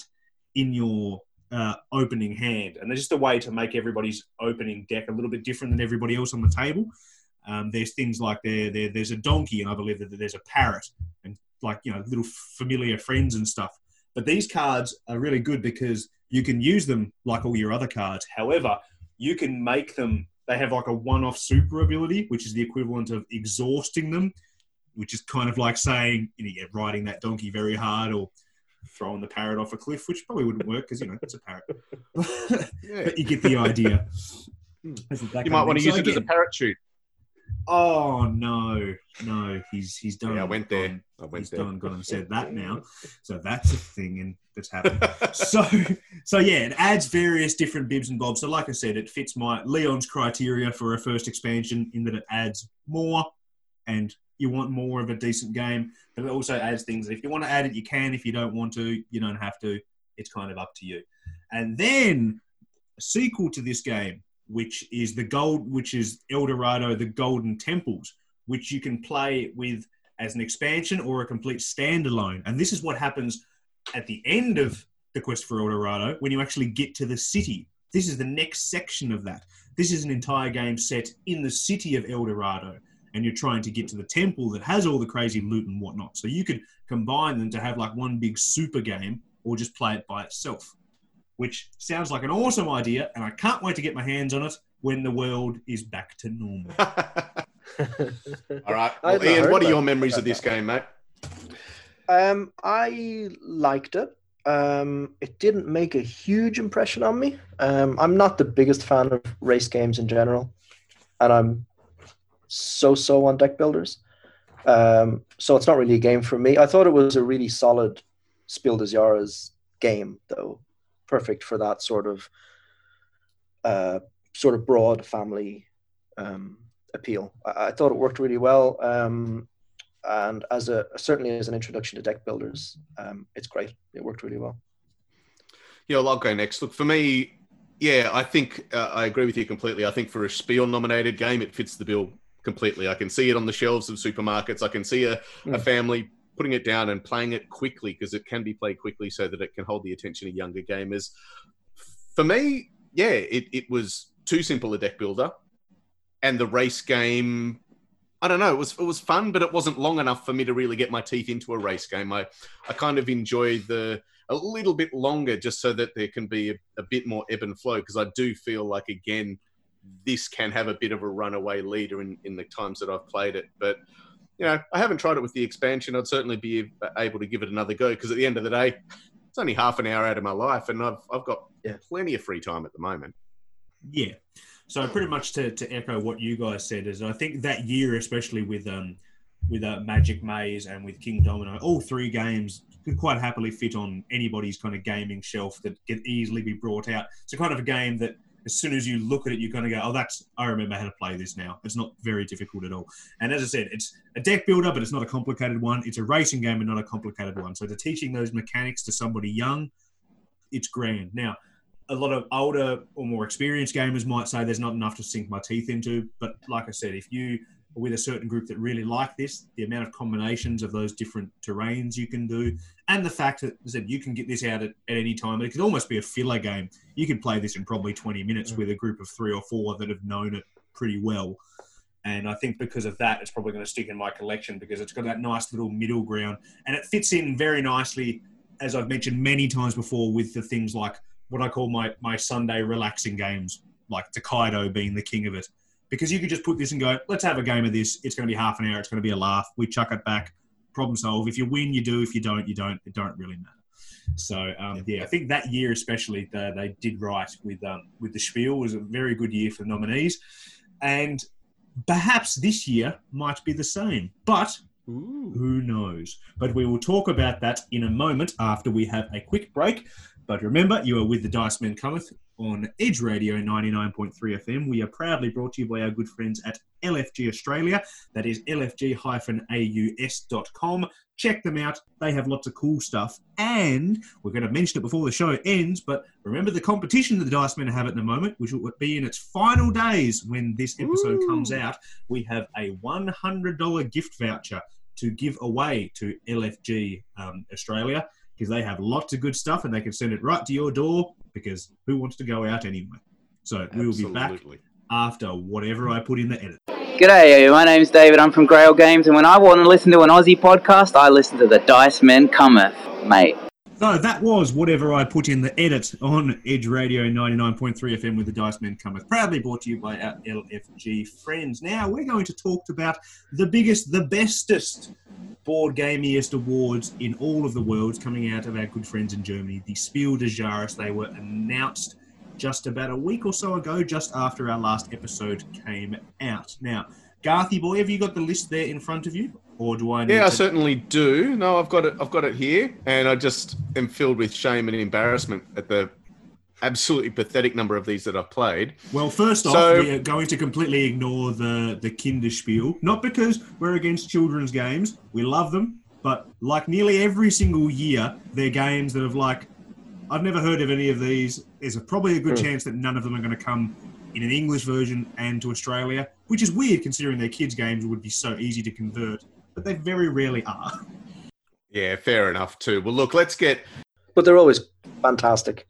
in your uh, opening hand, and they're just a way to make everybody's opening deck a little bit different than everybody else on the table. Um, there's things like there, there, there's a donkey, and I believe that there's a parrot, and like you know little familiar friends and stuff. But these cards are really good because you can use them like all your other cards. However, you can make them. They have like a one-off super ability, which is the equivalent of exhausting them, which is kind of like saying you know, riding that donkey very hard or throwing the parrot off a cliff, which probably wouldn't work because you know it's a parrot. [laughs] But you get the idea. You might want to use it as a parachute. Oh no, no, he's he's done. Yeah, I went there. gone- I went he's there. done, gone and said that now. [laughs] So that's a thing and that's happened. so so yeah, it adds various different bibs and bobs. So like I said, it fits my Leon's criteria for a first expansion in that it adds more and you want more of a decent game, but it also adds things. If you want to add it, you can. If you don't want to, you don't have to. It's kind of up to you. And then a sequel to this game, which is the gold, which is El Dorado, the Golden Temples, which you can play with as an expansion or a complete standalone. And this is what happens at the end of the quest for El Dorado when you actually get to the city. This is the next section of that. This is an entire game set in the city of El Dorado, and you're trying to get to the temple that has all the crazy loot and whatnot. So you could combine them to have like one big super game, or just play it by itself which sounds like an awesome idea, and I can't wait to get my hands on it when the world is back to normal. [laughs] [laughs] All right. Well, Ian, what are your memories of this that. [laughs] game, mate? Um, I liked it. Um, it didn't make a huge impression on me. Um, I'm not the biggest fan of race games in general, and I'm so-so on deck builders. Um, so it's not really a game for me. I thought it was a really solid Spiel des Jahres game, though, perfect for that sort of uh, sort of broad family um, appeal. I, I thought it worked really well. Um, and as a certainly as an introduction to deck builders, um, it's great. It worked really well. Yeah, well, I'll go next. Look, for me, yeah, I think uh, I agree with you completely. I think for a Spiel nominated game, it fits the bill completely. I can see it on the shelves of supermarkets. I can see a, a Mm. family putting it down and playing it quickly because it can be played quickly so that it can hold the attention of younger gamers. For me, yeah, it, it was too simple a deck builder. And the race game, I don't know, it was it was fun, but it wasn't long enough for me to really get my teeth into a race game. I, I kind of enjoy the a little bit longer just so that there can be a, a bit more ebb and flow because I do feel like again this can have a bit of a runaway leader in, in the times that I've played it. But you know, I haven't tried it with the expansion. I'd certainly be able to give it another go because at the end of the day, it's only half an hour out of my life, and I've I've got Yeah. plenty of free time at the moment. Yeah. So pretty much to, to echo what you guys said is I think that year, especially with um with uh, Magic Maze and with Kingdomino, all three games could quite happily fit on anybody's kind of gaming shelf that can easily be brought out. It's a kind of a game that as soon as you look at it, you're going to go, oh, that's I remember how to play this now. It's not very difficult at all. And as I said, it's a deck builder, but it's not a complicated one. It's a racing game, but not a complicated one. So to teaching those mechanics to somebody young, it's grand. Now, a lot of older or more experienced gamers might say there's not enough to sink my teeth into. But like I said, if you with a certain group that really like this, the amount of combinations of those different terrains you can do, and the fact that, said, you can get this out at, at any time. It could almost be a filler game. You could play this in probably 20 minutes with a group of three or four that have known it pretty well. And I think because of that, it's probably going to stick in my collection because it's got that nice little middle ground and it fits in very nicely, as I've mentioned many times before, with the things like what I call my, my Sunday relaxing games, like Tokaido being the king of it. Because you could just put this and go, let's have a game of this. It's going to be half an hour. It's going to be a laugh. We chuck it back, problem solve. If you win, you do. If you don't, you don't. It don't really matter. So um, yeah, I think that year especially they, they did right with um, with the Spiel was a very good year for the nominees, and perhaps this year might be the same. But who knows? But we will talk about that in a moment after we have a quick break. But remember, you are with the Dice Men Cometh on Edge Radio 99.3 FM. We are proudly brought to you by our good friends at LFG Australia. That is lfg-aus.com. Check them out. They have lots of cool stuff. And we're going to mention it before the show ends, but remember the competition that the Dice Men have at the moment, which will be in its final days when this episode comes out. We have a $100 gift voucher to give away to LFG um, Australia because they have lots of good stuff and they can send it right to your door because who wants to go out anyway? So we will be back after whatever I put in the edit. G'day, my name's David. I'm from Grail Games, and when I want to listen to an Aussie podcast, I listen to the Dice Men Cometh, mate. So that was whatever I put in the edit on Edge Radio 99.3 FM with the Dice Men Cometh. Proudly brought to you by our LFG friends. Now we're going to talk about the biggest, the bestest board gamiest awards in all of the world coming out of our good friends in Germany, the Spiel des Jahres. They were announced just about a week or so ago, just after our last episode came out. Now, Garthy boy, have you got the list there in front of you? Or do I need Yeah, I to- certainly do. No, I've got it. I've got it here, and I just am filled with shame and embarrassment at the absolutely pathetic number of these that I've played. Well, first off, So- we are going to completely ignore the the Kinderspiel, not because we're against children's games. We love them, but like nearly every single year, they're games that have like I've never heard of any of these. There's a, probably a good Hmm. chance that none of them are going to come in an English version and to Australia, which is weird considering their kids' games would be so easy to convert, but they very rarely are. Yeah, fair enough too. Well, look, let's get. But they're always fantastic.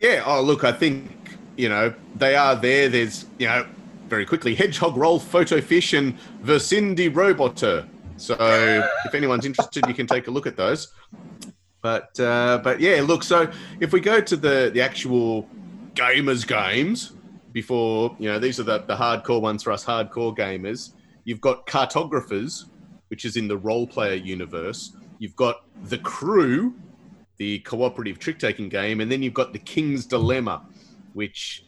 Yeah. Oh, look, I think you know they are there. There's you know very quickly Hedgehog Roll, Photo Fish, and Wir sind die Roboter. So if anyone's interested, you can take a look at those. But uh, but yeah, look. So if we go to the the actual gamers games before you know these are the the hardcore ones for us hardcore gamers. You've got cartographers, which is in the role player universe. You've got the crew, the cooperative trick taking game, and then you've got the King's Dilemma, which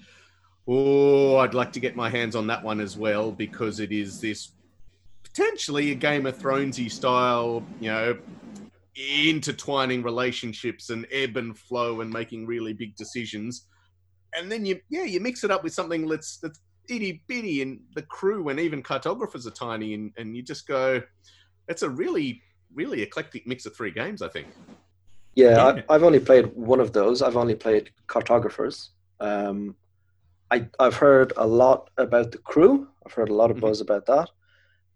oh, I'd like to get my hands on that one as well because it is this potentially a Game of Thronesy style, you know, intertwining relationships and ebb and flow and making really big decisions. And then you, yeah, you mix it up with something that's that's itty bitty, and the crew and even cartographers are tiny, and, and you just go, it's a really, really eclectic mix of three games, I think. Yeah, Yeah. I, I've only played one of those. I've only played cartographers. Um, I, I've heard a lot about the crew. I've heard a lot of Mhm. buzz about that,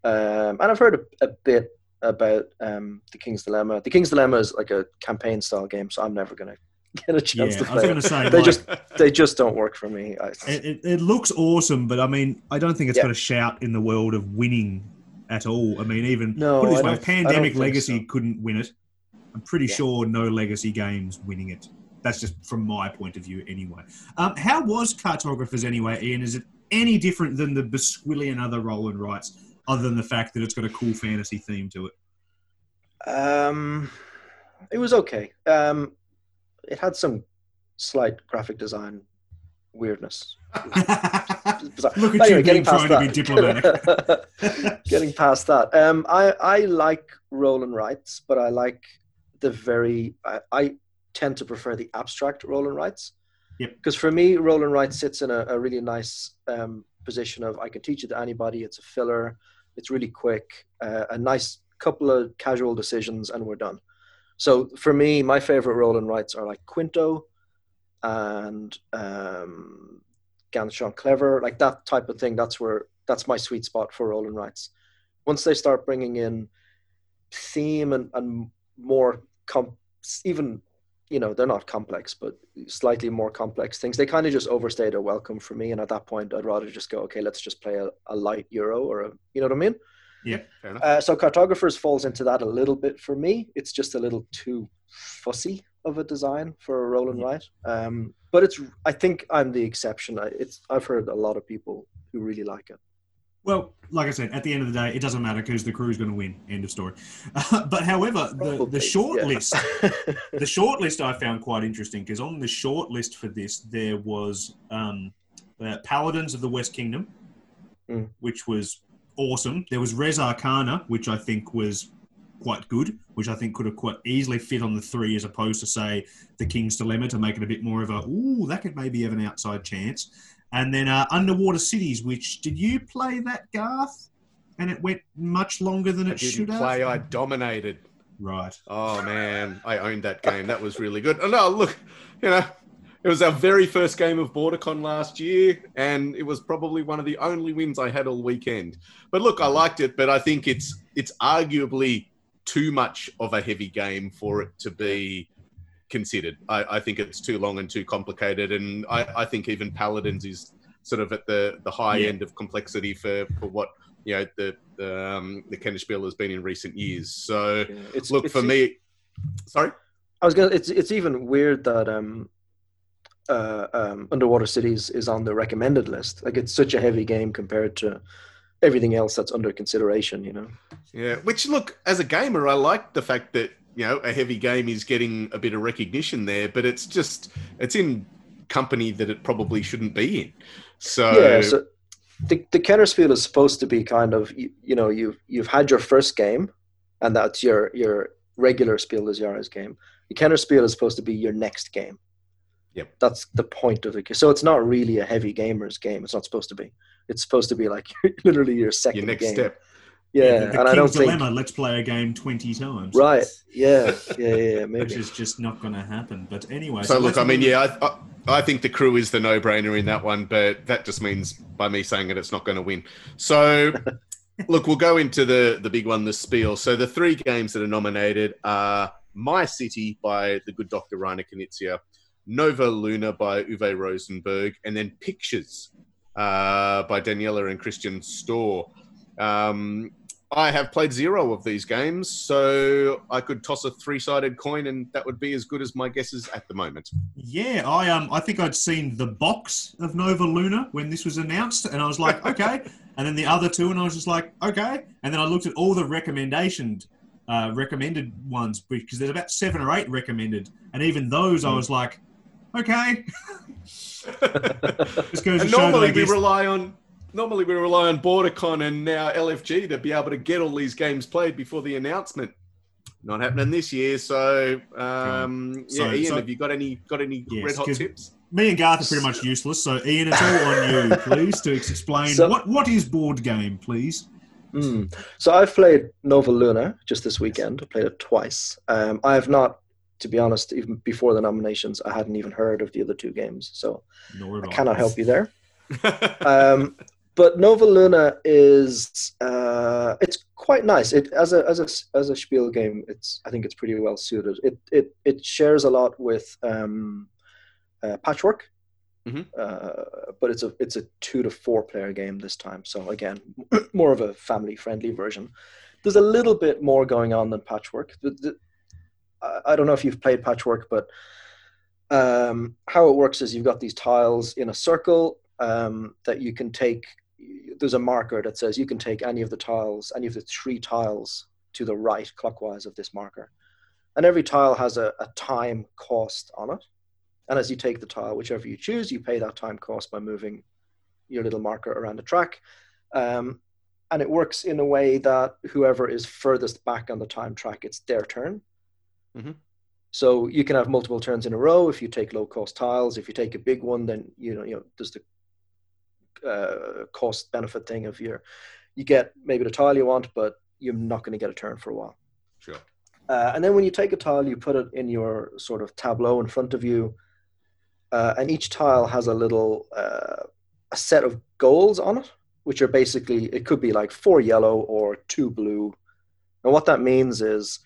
um, and I've heard a, a bit about um, the King's Dilemma. The King's Dilemma is like a campaign style game, so I'm never gonna [laughs] get a chance Yeah, to I was play. going to say They like, just they just don't work for me. I, [laughs] It, it, looks awesome, but I mean, I don't think it's Yeah. got a shout in the world of winning at all. I mean, even No, put it this I way, don't- if I don't Pandemic Legacy so. couldn't win it. I'm pretty Yeah. sure no Legacy games winning it. That's just from my point of view, anyway. Um, how was Cartographers anyway, Ian? Is it any different than the Bisquilly and other roll and rights, other than the fact that it's got a cool fantasy theme to it? Um, it was okay. Um, it had some slight graphic design weirdness. [laughs] Look at But you anyway, being trying to be diplomatic. [laughs] getting past that, um, I I like roll and rights, but I like the very. I, I tend to prefer the abstract roll and rights. Yep. Because for me, roll and rights sits in a, a really nice um, position of I can teach it to anybody. It's a filler. It's really quick. Uh, a nice couple of casual decisions, and we're done. So for me, my favorite roll and rights are like Qwinto and um, Ganz schön clever, like that type of thing. That's where that's my sweet spot for roll and writes. Once they start bringing in theme and, and more com- even you know they're not complex but slightly more complex things they kind of just overstay their welcome for me and at that point i'd rather just go okay let's just play a, a light euro or a you know what i mean Yeah, fair enough. uh, so cartographers falls into that a little bit for me it's just a little too fussy of a design for a roll and write um, but it's i think i'm the exception I, it's i've heard a lot of people who really like it Well, like I said, at the end of the day, it doesn't matter because the crew's going to win. End of story. [laughs] but however, the, the short yeah. list, [laughs] the short list I found quite interesting because on the short list for this, there was um, uh, Paladins of the West Kingdom, Mm. which was awesome. There was Res Arcana, which I think was quite good, which I think could have quite easily fit on the three as opposed to, say, the King's Dilemma to make it a bit more of a, ooh, that could maybe have an outside chance. And then uh, Underwater Cities, which did you play that, Garth? And it went much longer than it should have. play. I dominated. Right. Oh man, I owned that game. That was really good. Oh no, look, you know, it was our very first game of BorderCon last year, and it was probably one of the only wins I had all weekend. But look, I liked it, but I think it's it's arguably too much of a heavy game for it to be considered. I, I think it's too long and too complicated, and I, I think even Paladins is sort of at the the high Yeah. end of complexity for for what you know the the um, the Kennerspiel has been in recent years. So Yeah, it's look it's for me. Sorry. I was gonna. It's it's even weird that um, uh, um, Underwater Cities is on the recommended list. Like it's such a heavy game compared to everything else that's under consideration. You know. Yeah, which look, as a gamer, I like the fact that you know a heavy game is getting a bit of recognition there, but it's just it's in company that it probably shouldn't be in. So, yeah. So the the Kennerspiel is supposed to be kind of you, you know you've you've had your first game, and that's your your regular Spiel des Jahres game. The Kennerspiel is supposed to be your next game. Yep. That's the point of it. So it's not really a heavy gamers game. It's not supposed to be. It's supposed to be like [laughs] literally your second your next game. step. Yeah, the, the and King's I don't think Dilemma, let's play a game 20 times. Right. Yeah. Yeah. Yeah. yeah Which is just not going to happen. But anyway. So, look, I mean, yeah, I, I, I think the crew is the no-brainer in that one, but that just means by me saying it, it's not going to win. So, [laughs] look, we'll go into the the big one, the Spiel. So, the three games that are nominated are My City by the good Dr. Reiner Knizia, Nova Luna by Uwe Rosenberg, and then Pictures uh, by Daniela and Christian Stöhr. Um, I have played zero of these games, so I could toss a three-sided coin, and that would be as good as my guesses at the moment. Yeah, I um, I think I'd seen the box of Nova Luna when this was announced, and I was like, [laughs] okay. and then the other two, and I was just like, okay. And then I looked at all the recommendation, uh, recommended ones because there's about seven or eight recommended, and even those, I was like, okay. [laughs] Just goes and show that I normally we rely on normally we rely on BorderCon and now LFG to be able to get all these games played before the announcement. Not happening this year, so um, So- yeah, Ian, so- have you got any got any Yes, red hot tips? Me and Garth are pretty much useless, so Ian, it's all on you, [laughs] please, to explain So- what what is board game, please. Mm. So I've played Nova Luna just this weekend. I played it twice. Um, I have not, to be honest, even before the nominations, I hadn't even heard of the other two games. So Nor I cannot help you there. [laughs] um, but Nova Luna is uh, it's quite nice. It as a as a as a Spiel game, it's I think it's pretty well suited. It it it shares a lot with um, uh, Patchwork, Mhm. uh, but it's a it's a two to four player game this time. So again, [clears throat] more of a family friendly version. There's a little bit more going on than Patchwork. The, the, I- don't know if you've played Patchwork, but um, how it works is you've got these tiles in a circle um, that you can take. There's a marker that says you can take any of the tiles, any of the three tiles to the right clockwise of this marker. And every tile has a, a time cost on it. And as you take the tile, whichever you choose, you pay that time cost by moving your little marker around the track. Um, and it works in a way that whoever is furthest back on the time track, it's their turn. Mhm. So you can have multiple turns in a row if you take low cost tiles. If you take a big one, then you know you know there's the uh, cost benefit thing of your you get maybe the tile you want, but you're not going to get a turn for a while. sure. Uh, and then when you take a tile, you put it in your sort of tableau in front of you, uh, and each tile has a little uh, a set of goals on it. which are basically it could be like four yellow or two blue. And what that means is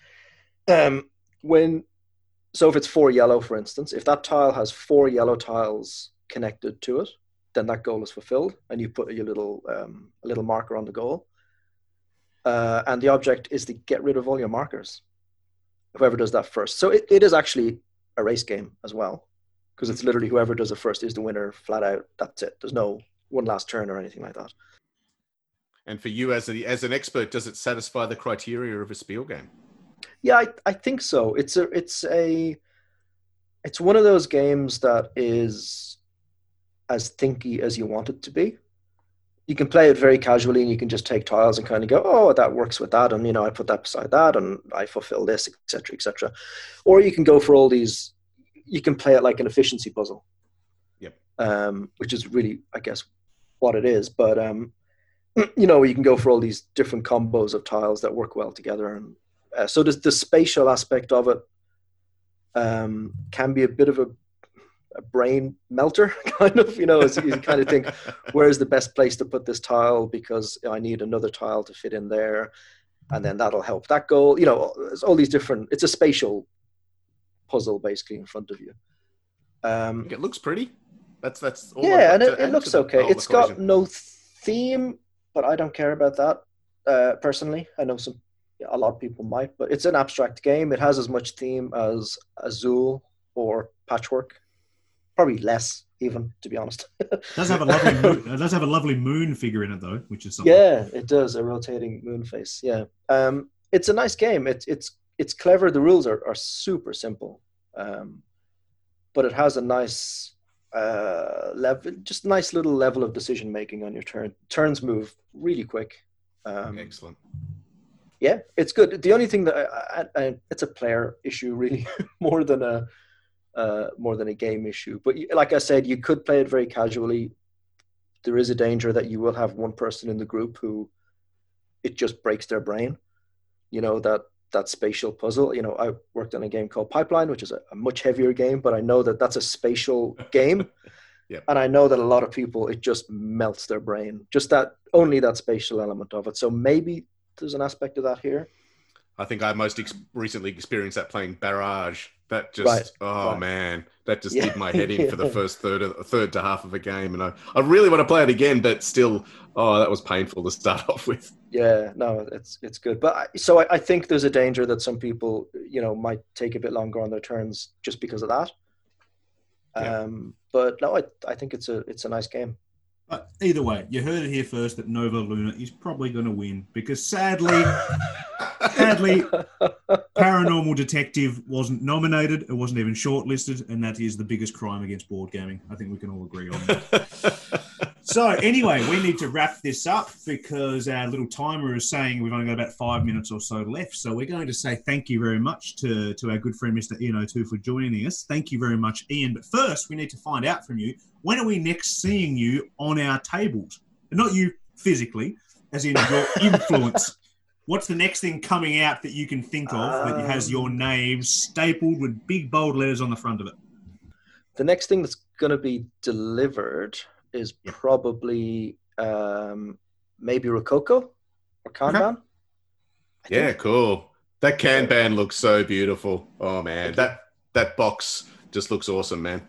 um, when so if it's four yellow, for instance, if that tile has four yellow tiles connected to it, then that goal is fulfilled, and you put your little um, a little marker on the goal. Uh, and the object is to get rid of all your markers. Whoever does that first. So it, it is actually a race game as well, because it's literally whoever does it first is the winner, flat out. That's it. There's no one last turn or anything like that. And for you as a, as an expert, does it satisfy the criteria of a Spiel game? Yeah, I, I think so. It's a it's a it's one of those games that is as thinky as you want it to be. You can play it very casually and you can just take tiles and kind of go, oh, that works with that, and you know, I put that beside that, and I fulfill this, etc., etc. Or you can go for all these. You can play it like an efficiency puzzle. Yep. Um, which is really, I guess, what it is. But um, [clears throat] you know, you can go for all these different combos of tiles that work well together, and uh, so the spatial aspect of it um, can be a bit of a, a, brain melter, [laughs] kind of. You know, as you kind of think, where's the best place to put this tile because I need another tile to fit in there, and then that'll help that goal. You know, it's all these different. It's a spatial puzzle basically in front of you. Um, it looks pretty. That's that's yeah, and it, it looks okay. It's got no theme, but I don't care about that uh, personally. I know some a lot of people might, but it's an abstract game. It has as much theme as Azul or Patchwork, probably less even to be honest. it [laughs] does have a lovely moon, [laughs] it does have a lovely moon figure in it though, which is something. Yeah, it does a rotating moon face. Yeah, um, it's a nice game. It's it's it's clever. The rules are are super simple, um, but it has a nice uh, level, just nice little level of decision making on your turn. Turns move really quick. Um, Excellent yeah, it's good. The only thing that I, I, I, it's a player issue really [laughs] more than a uh, more than a game issue. But like I said, you could play it very casually. There is a danger that you will have one person in the group who it just breaks their brain. You know that that spatial puzzle. You know, I worked on a game called Pipeline, which is a, a much heavier game, but I know that that's a spatial game. [laughs] Yep. And I know that a lot of people, it just melts their brain. Just that only that spatial element of it. So maybe there's an aspect of that here. I think I most ex- recently experienced that playing Barrage. That just, right. oh right. man, that just yeah. did my head in yeah. for the [laughs] first third of, third to half of a game, and I, I really want to play it again, but still, oh, that was painful to start [laughs] off with. Yeah, no, it's it's good, but I, so I, I think there's a danger that some people, you know, might take a bit longer on their turns just because of that. Yeah. Um, but no, I I think it's a it's a nice game. But either way, you heard it here first that Nova Luna is probably going to win because sadly, [laughs] sadly, Paranormal Detective wasn't nominated. It wasn't even shortlisted, and that is the biggest crime against board gaming. I think we can all agree on that. [laughs] so anyway, we need to wrap this up because our little timer is saying we've only got about five minutes or so left. So we're going to say thank you very much to, to our good friend Mr. Ian O'Toole for joining us. Thank you very much, Ian. But first, we need to find out from you when are we next seeing you on our tables? Not you physically, as in your [laughs] influence. What's the next thing coming out that you can think of um, that has your name stapled with big bold letters on the front of it? The next thing that's going to be delivered is yep. probably um, maybe Rococo or Kanban. Yeah, cool. That Kanban looks so beautiful. Oh man, that that box just looks awesome, man.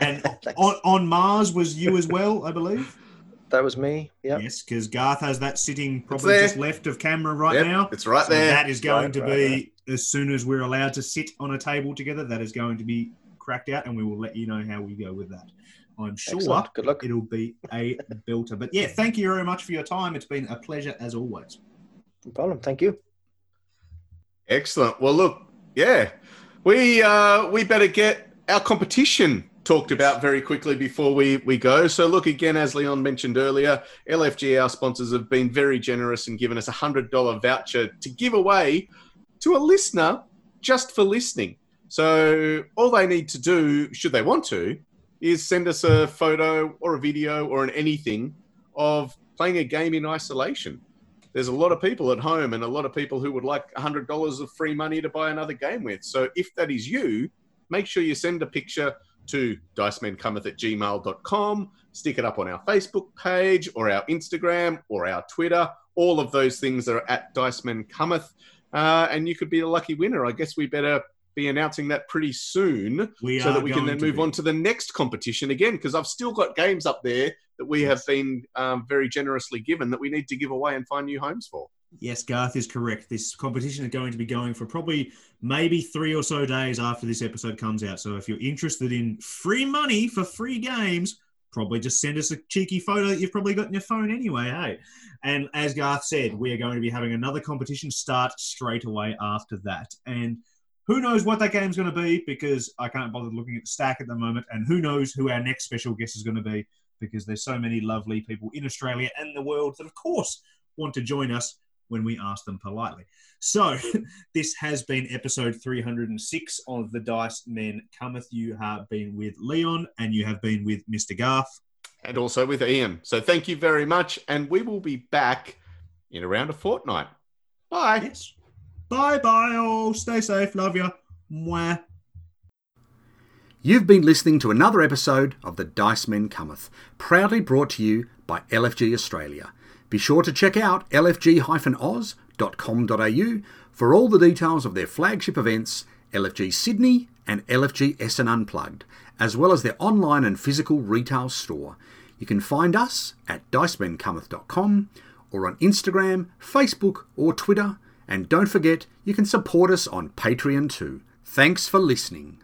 And [laughs] on, on Mars was you as well, I believe. That was me. Yeah. Yes, because Garth has that sitting probably just left of camera right yep, now. It's right so there. That is going right, to be right as soon as we're allowed to sit on a table together. That is going to be cracked out, and we will let you know how we go with that. I'm sure Excellent. Good luck. it'll be a belter. But yeah, thank you very much for your time. It's been a pleasure as always. No problem. Thank you. Excellent. Well, look, yeah, we uh, we better get our competition talked about very quickly before we, we go. So, look, again, as Leon mentioned earlier, LFG, our sponsors, have been very generous and given us a $100 voucher to give away to a listener just for listening. So, all they need to do, should they want to, is send us a photo or a video or an anything of playing a game in isolation. There's a lot of people at home and a lot of people who would like $100 of free money to buy another game with. So, if that is you, make sure you send a picture to dicemencometh at gmail.com. Stick it up on our Facebook page or our Instagram or our Twitter. All of those things are at Dicemen Cometh. Uh, and you could be the lucky winner. I guess we better be announcing that pretty soon We so that we can then move be. on to the next competition again because I've still got games up there that we have been um, very generously given that we need to give away and find new homes for. Yes, Garth is correct. This competition is going to be going for probably maybe three or so days after this episode comes out. So if you're interested in free money for free games, probably just send us a cheeky photo that you've probably got in your phone anyway, hey? And as Garth said, we are going to be having another competition start straight away after that. And who knows what that game's going to be because I can't bother looking at the stack at the moment. And who knows who our next special guest is going to be because there's so many lovely people in Australia and the world that, of course, want to join us when we ask them politely. So, [laughs] this has been episode 306 of The Dice Men Cometh. You have been with Leon and you have been with Mr. Garth. And also with Ian. So thank you very much. And we will be back in around a fortnight. Bye. Yes. Bye bye, all. Stay safe. Love you. Mwah. You've been listening to another episode of The Dice Men Cometh, proudly brought to you by LFG Australia. Be sure to check out lfg-oz.com.au for all the details of their flagship events, LFG Sydney and LFG Essen Unplugged, as well as their online and physical retail store. You can find us at dicemencometh.com or on Instagram, Facebook, or Twitter. And don't forget, you can support us on Patreon too. Thanks for listening.